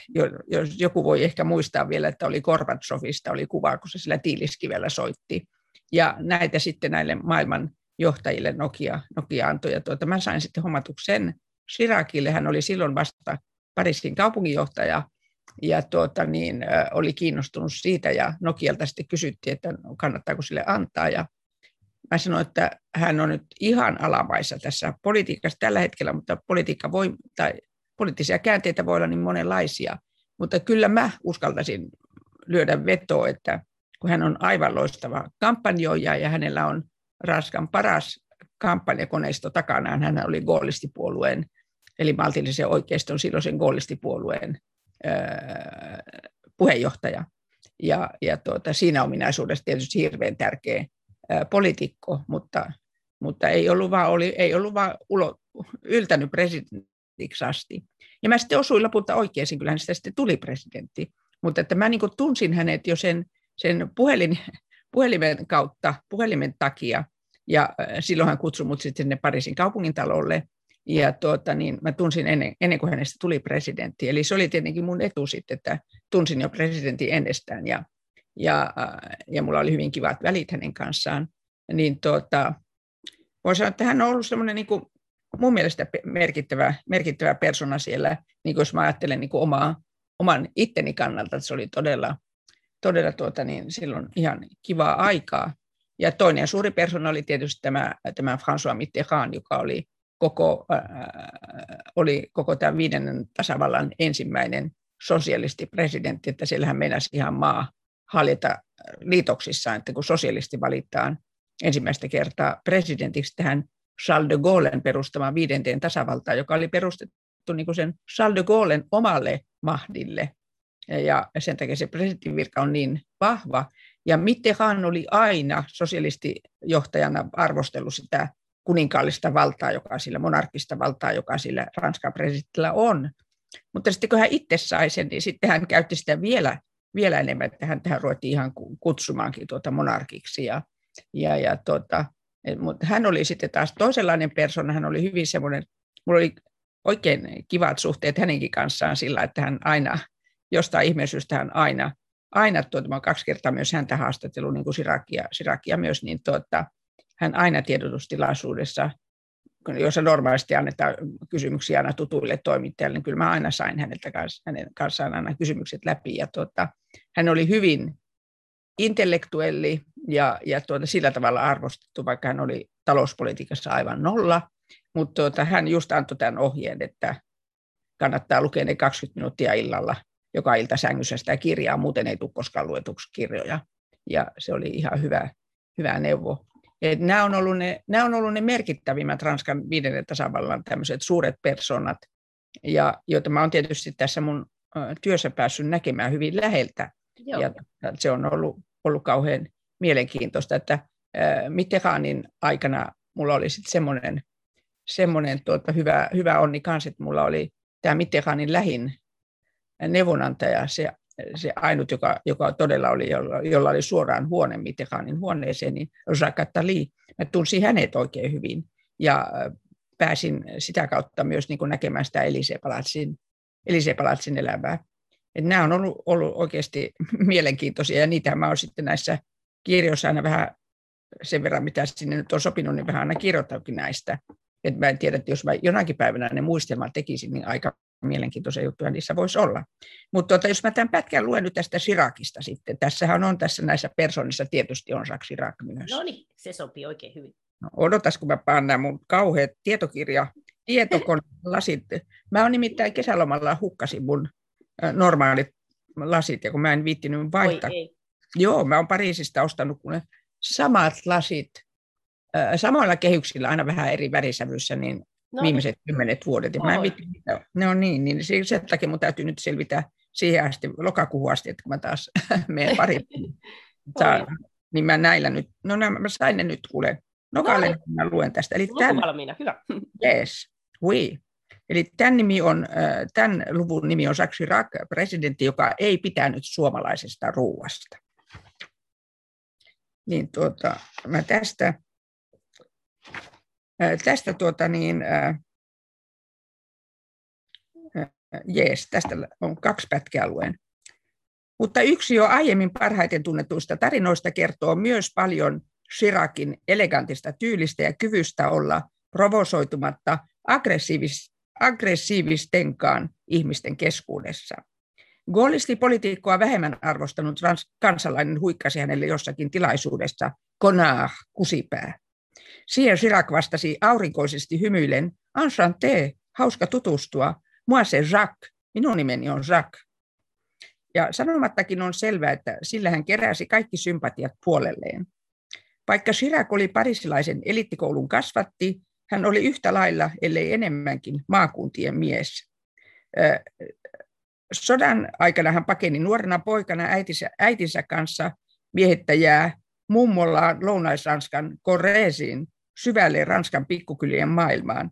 jos joku voi ehkä muistaa vielä, että oli Gorbachevista oli kuva, kun se sillä tiiliskivellä soitti. Ja näitä sitten näille maailman johtajille Nokia, Nokia antoi. Ja tuota, mä sain sitten hommatuksi sen Chiracille. Hän oli silloin vasta Pariisin kaupunginjohtaja ja tuota, niin, oli kiinnostunut siitä ja Nokialta sitten kysyttiin, että kannattaako sille antaa. Ja mä sanoin, että hän on nyt ihan alamaissa tässä politiikassa tällä hetkellä, mutta politiikka voi, tai poliittisia käänteitä voi olla niin monenlaisia. Mutta kyllä mä uskaltaisin lyödä vetoa, että kun hän on aivan loistava kampanjoija ja hänellä on Ranskan paras kampanjakoneisto takanaan. Hän oli goalistipuolueen, eli maltillisen oikeiston silloisen goalistipuolueen puheenjohtaja. Ja, ja tuota, siinä ominaisuudessa tietysti hirveän tärkeä poliitikko, mutta, mutta ei ollut vaan, oli, ei ollut vaan ulo, yltänyt presidentiksi asti. Ja mä sitten osuin lopulta oikein, kyllä hän sitten tuli presidentti. Mutta että mä niin tunsin hänet jo sen, sen puhelin, puhelimen kautta, puhelimen takia, ja silloin hän kutsui mut sitten sinne Pariisin kaupungintalolle, ja tuota, niin mä tunsin ennen, ennen kuin hänestä tuli presidentti. Eli se oli tietenkin mun etu sitten, että tunsin jo presidentin ennestään, ja, ja, ja mulla oli hyvin kivat välit hänen kanssaan. Niin tuota, voisi sanoa, että hän on ollut semmoinen niin kuin, mun mielestä merkittävä, merkittävä persona siellä, niin kuin jos mä ajattelen niin kuin omaa, oman itteni kannalta, että se oli todella, todella tuota, niin silloin ihan kivaa aikaa. Ja toinen suuri persona oli tietysti tämä, tämä François Mitterrand, joka oli koko, äh, oli koko tämän viidennen tasavallan ensimmäinen sosialistipresidentti, että siellähän meinasi ihan maa haljeta liitoksissaan, että kun sosialisti valitaan ensimmäistä kertaa presidentiksi tähän Charles de Gaullen perustamaan viidenteen tasavaltaan, joka oli perustettu niin kuin sen Charles de Gaullen omalle mahdille, ja sen takia se presidentin virka on niin vahva. Ja Mitterrand oli aina sosialistijohtajana arvostellut sitä kuninkaallista valtaa, joka sillä monarkista valtaa, joka sillä Ranskan presidentillä on. Mutta sitten kun hän itse sai sen, niin sitten hän käytti sitä vielä, vielä enemmän, että hän tähän ruvettiin ihan kutsumaankin tuota monarkiksi. Ja, ja, ja tuota, mutta hän oli sitten taas toisenlainen persona, hän oli hyvin semmoinen, mulla oli oikein kivat suhteet hänenkin kanssaan sillä, että hän aina jostain ihmeellisyystä hän aina, aina tuota, mä kaksi kertaa myös häntä haastattelun, niin kuin Sirakia, Sirakia myös, niin tuota, hän aina tiedotustilaisuudessa, jos normaalisti annetaan kysymyksiä aina tutuille toimittajille, niin kyllä mä aina sain häneltä kanssa, hänen kanssaan aina kysymykset läpi. Ja tuota, hän oli hyvin intellektuelli ja, ja tuota, sillä tavalla arvostettu, vaikka hän oli talouspolitiikassa aivan nolla, mutta tuota, hän just antoi tämän ohjeen, että kannattaa lukea ne 20 minuuttia illalla joka ilta sängyssä sitä kirjaa, muuten ei tule koskaan luetuksi kirjoja. Ja se oli ihan hyvä, hyvä neuvo. Et nämä, on ollut ne, nämä on ollut ne merkittävimmät Ranskan viidennen tasavallan tämmöiset suuret personat, ja joita mä olen tietysti tässä mun työssä päässyt näkemään hyvin läheltä. Joo. Ja se on ollut, ollut kauhean mielenkiintoista, että Mitterrandin aikana mulla oli sitten semmoinen, semmoinen tuota, hyvä, hyvä onni kanssa, että mulla oli tämä Mitterrandin lähin neuvonantaja, se, se ainut, joka, joka todella oli, jolla, jolla oli suoraan huone Mitterrandin huoneeseen, niin Jacques Attali. Mä tunsin hänet oikein hyvin ja pääsin sitä kautta myös niin kuin näkemään sitä Elise-palatsin, Elise-palatsin elämää. Et nämä on ollut, ollut oikeasti mielenkiintoisia ja niitä mä olen sitten näissä kirjoissa aina vähän sen verran, mitä sinne nyt on sopinut, niin vähän aina kirjoittanutkin näistä. Et mä en tiedä, että jos mä jonakin päivänä ne muistelmat tekisin, niin aika mielenkiintoisia juttuja niissä voisi olla. Mutta tuota, jos mä tämän pätkän luen nyt tästä Sirakista sitten, tässähän on tässä näissä persoonissa tietysti on Jacques Chirac myös. No niin, se sopii oikein hyvin. No, odotas, kun mä paan nämä mun kauheat tietokirja, tietokon-lasit. Mä oon nimittäin kesälomalla hukkasin mun normaalit lasit, ja kun mä en viittinyt vaihtaa. Joo, mä oon Pariisista ostanut kun ne samat lasit, samoilla kehyksillä, aina vähän eri värisävyssä, niin no, viimeiset niin. kymmenet vuodet. Ja mä en viitti, no niin, niin sen takia mun täytyy nyt selvitä siihen asti, lokakuuhun asti, että kun mä taas menen pari, niin mä näillä nyt, no mä sain ne nyt kuule Nokalle no, mä luen tästä. Eli tämän, valmiina, hyvä. Yes, oui. Eli tämän, nimi on, tämän luvun nimi on Jacques Chirac, presidentti, joka ei pitänyt suomalaisesta ruuasta. Niin tuota, mä tästä, tästä tuota niin, jees, tästä on kaksi pätkää luen. Mutta yksi jo aiemmin parhaiten tunnetuista tarinoista kertoo myös paljon Chiracin elegantista tyylistä ja kyvystä olla provosoitumatta aggressiivis, aggressiivistenkaan ihmisten keskuudessa. Gaullisti-politiikkoa vähemmän arvostanut kansalainen huikkasi hänelle jossakin tilaisuudessa Konar kusipää. Siihen Chirac vastasi aurinkoisesti hymyillen, Enchanté, hauska tutustua, moi c'est Jacques, minun nimeni on Jacques. Ja sanomattakin on selvää, että sillä hän keräsi kaikki sympatiat puolelleen. Vaikka Chirac oli parisilaisen elittikoulun kasvatti, hän oli yhtä lailla, ellei enemmänkin, maakuntien mies. Sodan aikana hän pakeni nuorena poikana äitinsä, äitinsä kanssa miehittäjää mummollaan Lounais-Ranskan Koreesiin syvälle Ranskan pikkukylien maailmaan.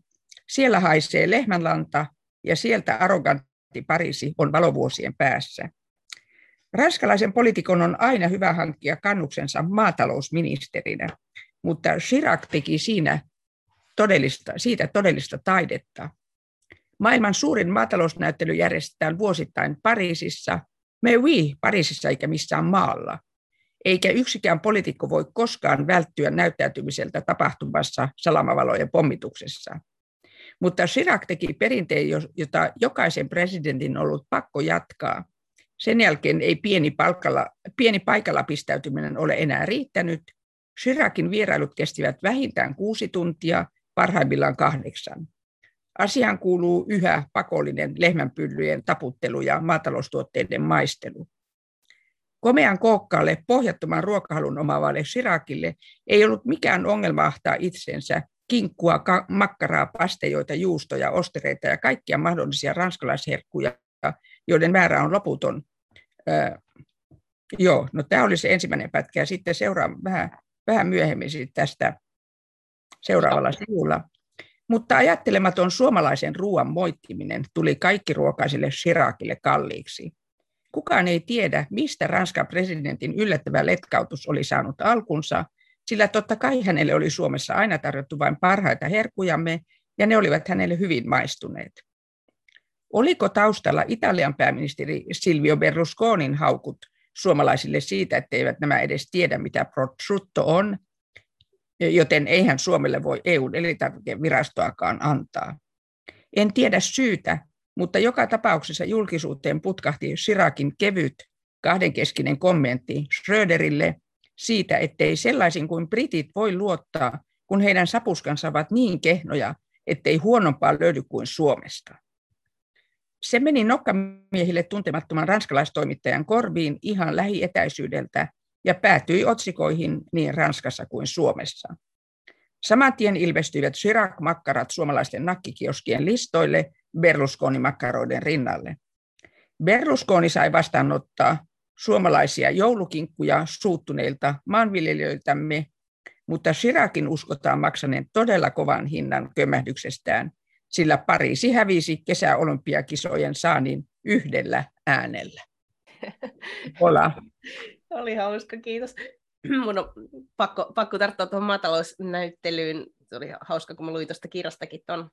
Siellä haisee lehmänlanta ja sieltä arrogantti Pariisi on valovuosien päässä. Ranskalaisen poliitikon on aina hyvä hankkia kannuksensa maatalousministerinä, mutta Chirac teki siinä todellista, siitä todellista taidetta. Maailman suurin maatalousnäyttely järjestetään vuosittain Pariisissa, me oui, Pariisissa eikä missään maalla. Eikä yksikään poliitikko voi koskaan välttyä näyttäytymiseltä tapahtumassa salamavalojen pommituksessa. Mutta Chirac teki perinteen, jota jokaisen presidentin on ollut pakko jatkaa – sen jälkeen ei pieni, palkalla, pieni paikalla pistäytyminen ole enää riittänyt. Chiracin vierailut kestivät vähintään kuusi tuntia, parhaimmillaan kahdeksan. Asiaan kuuluu yhä pakollinen lehmänpyllyjen taputtelu ja maataloustuotteiden maistelu. Komean kookkaalle, pohjattoman ruokahalun omaavalle Chiracille ei ollut mikään ongelma ahtaa itsensä kinkkua, makkaraa, pastejoita, juustoja, ostereita ja kaikkia mahdollisia ranskalaisherkkuja joiden määrä on loputon. Ää, joo, no tämä oli se ensimmäinen pätkä ja sitten seuraava vähän, vähän myöhemmin tästä seuraavalla sivulla. Mutta ajattelematon suomalaisen ruoan moittiminen tuli kaikki ruokaisille Chiracille kalliiksi. Kukaan ei tiedä, mistä Ranskan presidentin yllättävä letkautus oli saanut alkunsa, sillä totta kai hänelle oli Suomessa aina tarjottu vain parhaita herkujamme, ja ne olivat hänelle hyvin maistuneet. Oliko taustalla Italian pääministeri Silvio Berlusconin haukut suomalaisille siitä, etteivät nämä edes tiedä, mitä prosciutto on, joten eihän Suomelle voi EUn elintarvikevirastoakaan antaa. En tiedä syytä, mutta joka tapauksessa julkisuuteen putkahti Sirakin kevyt kahdenkeskinen kommentti Schröderille siitä, ettei sellaisin kuin britit voi luottaa, kun heidän sapuskansa ovat niin kehnoja, ettei huonompaa löydy kuin Suomesta. Se meni nokkamiehille tuntemattoman ranskalaistoimittajan korviin ihan lähietäisyydeltä ja päätyi otsikoihin niin Ranskassa kuin Suomessa. Saman tien ilmestyivät Chirac-makkarat suomalaisten nakkikioskien listoille Berlusconi-makkaroiden rinnalle. Berlusconi sai vastaanottaa suomalaisia joulukinkkuja suuttuneilta maanviljelijöiltämme, mutta Sirakin uskotaan maksaneen todella kovan hinnan kömmähdyksestään, sillä Pariisi hävisi kesäolympiakisojen saanin yhdellä äänellä. Ola. Oli hauska, kiitos. Mun on pakko, pakko tarttua tuohon maatalousnäyttelyyn. Se oli hauska, kun mä luin tuosta kirjastakin tuon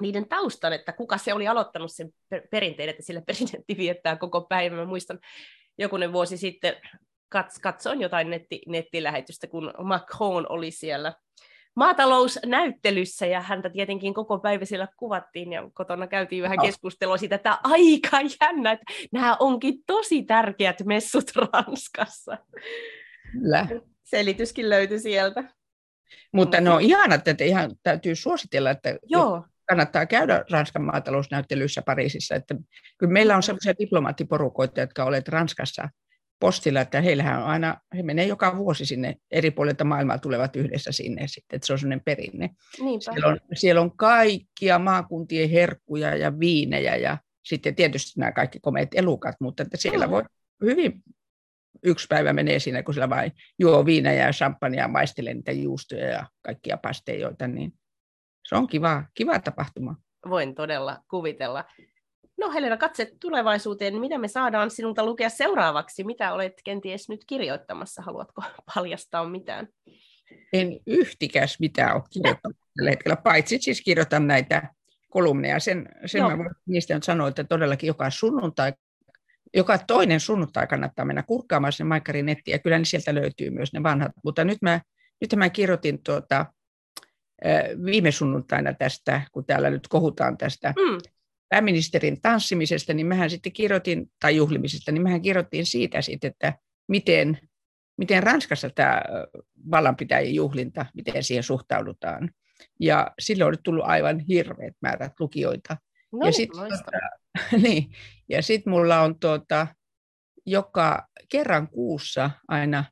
niiden taustan, että kuka se oli aloittanut sen perinteen, että sillä presidentti viettää koko päivän. Mä muistan jokunen vuosi sitten kats, katsoin jotain netti, nettilähetystä, kun Macron oli siellä maatalousnäyttelyssä ja häntä tietenkin koko päivä siellä kuvattiin ja kotona käytiin vähän keskustelua siitä, että aika jännä, että nämä onkin tosi tärkeät messut Ranskassa. Kyllä. Selityskin löytyi sieltä. Mutta no ihanat, että ihan täytyy suositella, että Joo. kannattaa käydä Ranskan maatalousnäyttelyissä Pariisissa. Että kyllä meillä on sellaisia diplomaattiporukoita, jotka olet Ranskassa postilla, että heillähän on aina, he menee joka vuosi sinne, eri puolilta maailmaa tulevat yhdessä sinne sitten, että se on sellainen perinne. Siellä on, siellä on kaikkia maakuntien herkkuja ja viinejä ja sitten tietysti nämä kaikki komeet elukat, mutta että siellä mm. voi hyvin yksi päivä menee siinä, kun siellä vain juo viinejä ja champagnea maistelee niitä juustoja ja kaikkia pastejoita, niin se on kiva, kiva tapahtuma. Voin todella kuvitella. No Helena, katse tulevaisuuteen. Mitä me saadaan sinulta lukea seuraavaksi? Mitä olet kenties nyt kirjoittamassa? Haluatko paljastaa mitään? En yhtikäs mitään ole kirjoittanut tällä hetkellä, paitsi siis kirjoitan näitä kolumneja. Sen, sen mä voin niistä sanoa, että todellakin joka sunnuntai, joka toinen sunnuntai kannattaa mennä kurkkaamaan sinne Maikkarin nettiin, ja kyllä ne sieltä löytyy myös ne vanhat. Mutta nyt mä, nyt mä kirjoitin tuota, viime sunnuntaina tästä, kun täällä nyt kohutaan tästä mm pääministerin tanssimisesta, niin mehän sitten kirjoitin, tai juhlimisesta, niin mehän kirjoittiin siitä sitten, että miten, miten Ranskassa tämä vallanpitäjien juhlinta, miten siihen suhtaudutaan. Ja silloin on tullut aivan hirveät määrät lukijoita. No, ja sitten tuota, niin, ja sit mulla on tuota, joka kerran kuussa aina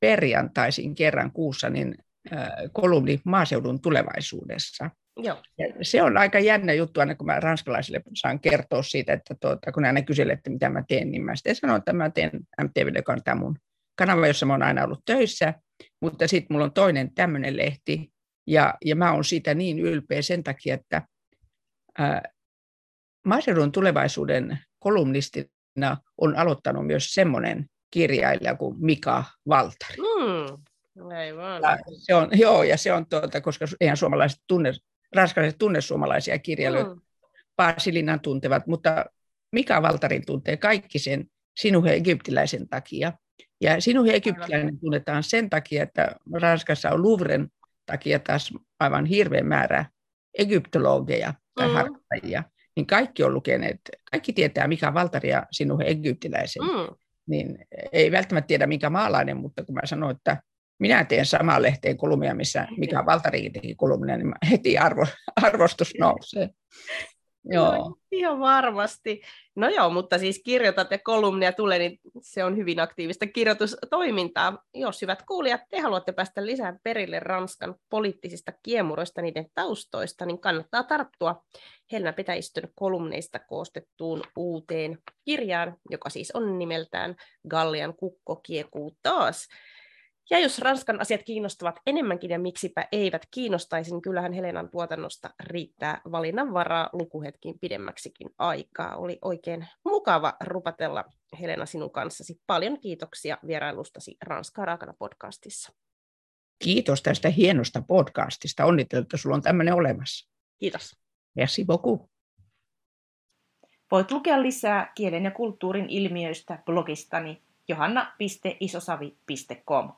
perjantaisin kerran kuussa niin äh, kolumni maaseudun tulevaisuudessa. Joo. se on aika jännä juttu, aina kun mä ranskalaisille saan kertoa siitä, että tuota, kun aina kyselee, että mitä mä teen, niin mä sitten sanon, että mä teen MTV, joka on tämä mun kanava, jossa mä oon aina ollut töissä, mutta sitten mulla on toinen tämmöinen lehti, ja, ja mä oon siitä niin ylpeä sen takia, että ää, maaseudun tulevaisuuden kolumnistina on aloittanut myös semmoinen kirjailija kuin Mika Valtari. Mm. Aivan. Ja se on, joo, ja se on tuota, koska eihän suomalaiset tunne ranskalaiset tunne suomalaisia kirjailijoita, mm. Paasilinan tuntevat, mutta Mika Valtarin tuntee kaikki sen sinuhe egyptiläisen takia. Ja sinuhe egyptiläinen tunnetaan sen takia, että Ranskassa on Louvren takia taas aivan hirveän määrä egyptologeja tai mm. harjoittajia. Niin kaikki on lukeneet, kaikki tietää Mika Valtari ja sinuhe egyptiläisen. Mm. Niin ei välttämättä tiedä mikä maalainen, mutta kun mä sanoin, että minä teen samaan lehteen kolumnia, missä mikä Valtari teki kolumnia, niin heti arvo, arvostus nousee. Joo. No, ihan varmasti. No joo, mutta siis kirjoitat ja kolumnia tulee, niin se on hyvin aktiivista kirjoitustoimintaa. Jos hyvät kuulijat, te haluatte päästä lisää perille Ranskan poliittisista kiemuroista, niiden taustoista, niin kannattaa tarttua Helena Petäistön kolumneista koostettuun uuteen kirjaan, joka siis on nimeltään Gallian kukko kiekuu taas. Ja jos Ranskan asiat kiinnostavat enemmänkin ja miksipä eivät kiinnostaisi, niin kyllähän Helenan tuotannosta riittää valinnanvaraa lukuhetkin pidemmäksikin aikaa. Oli oikein mukava rupatella Helena sinun kanssasi. Paljon kiitoksia vierailustasi Ranskaa raakana podcastissa. Kiitos tästä hienosta podcastista. Onnittelut, että sulla on tämmöinen olemassa. Kiitos. Merci beaucoup. Voit lukea lisää kielen ja kulttuurin ilmiöistä blogistani johanna.isosavi.com.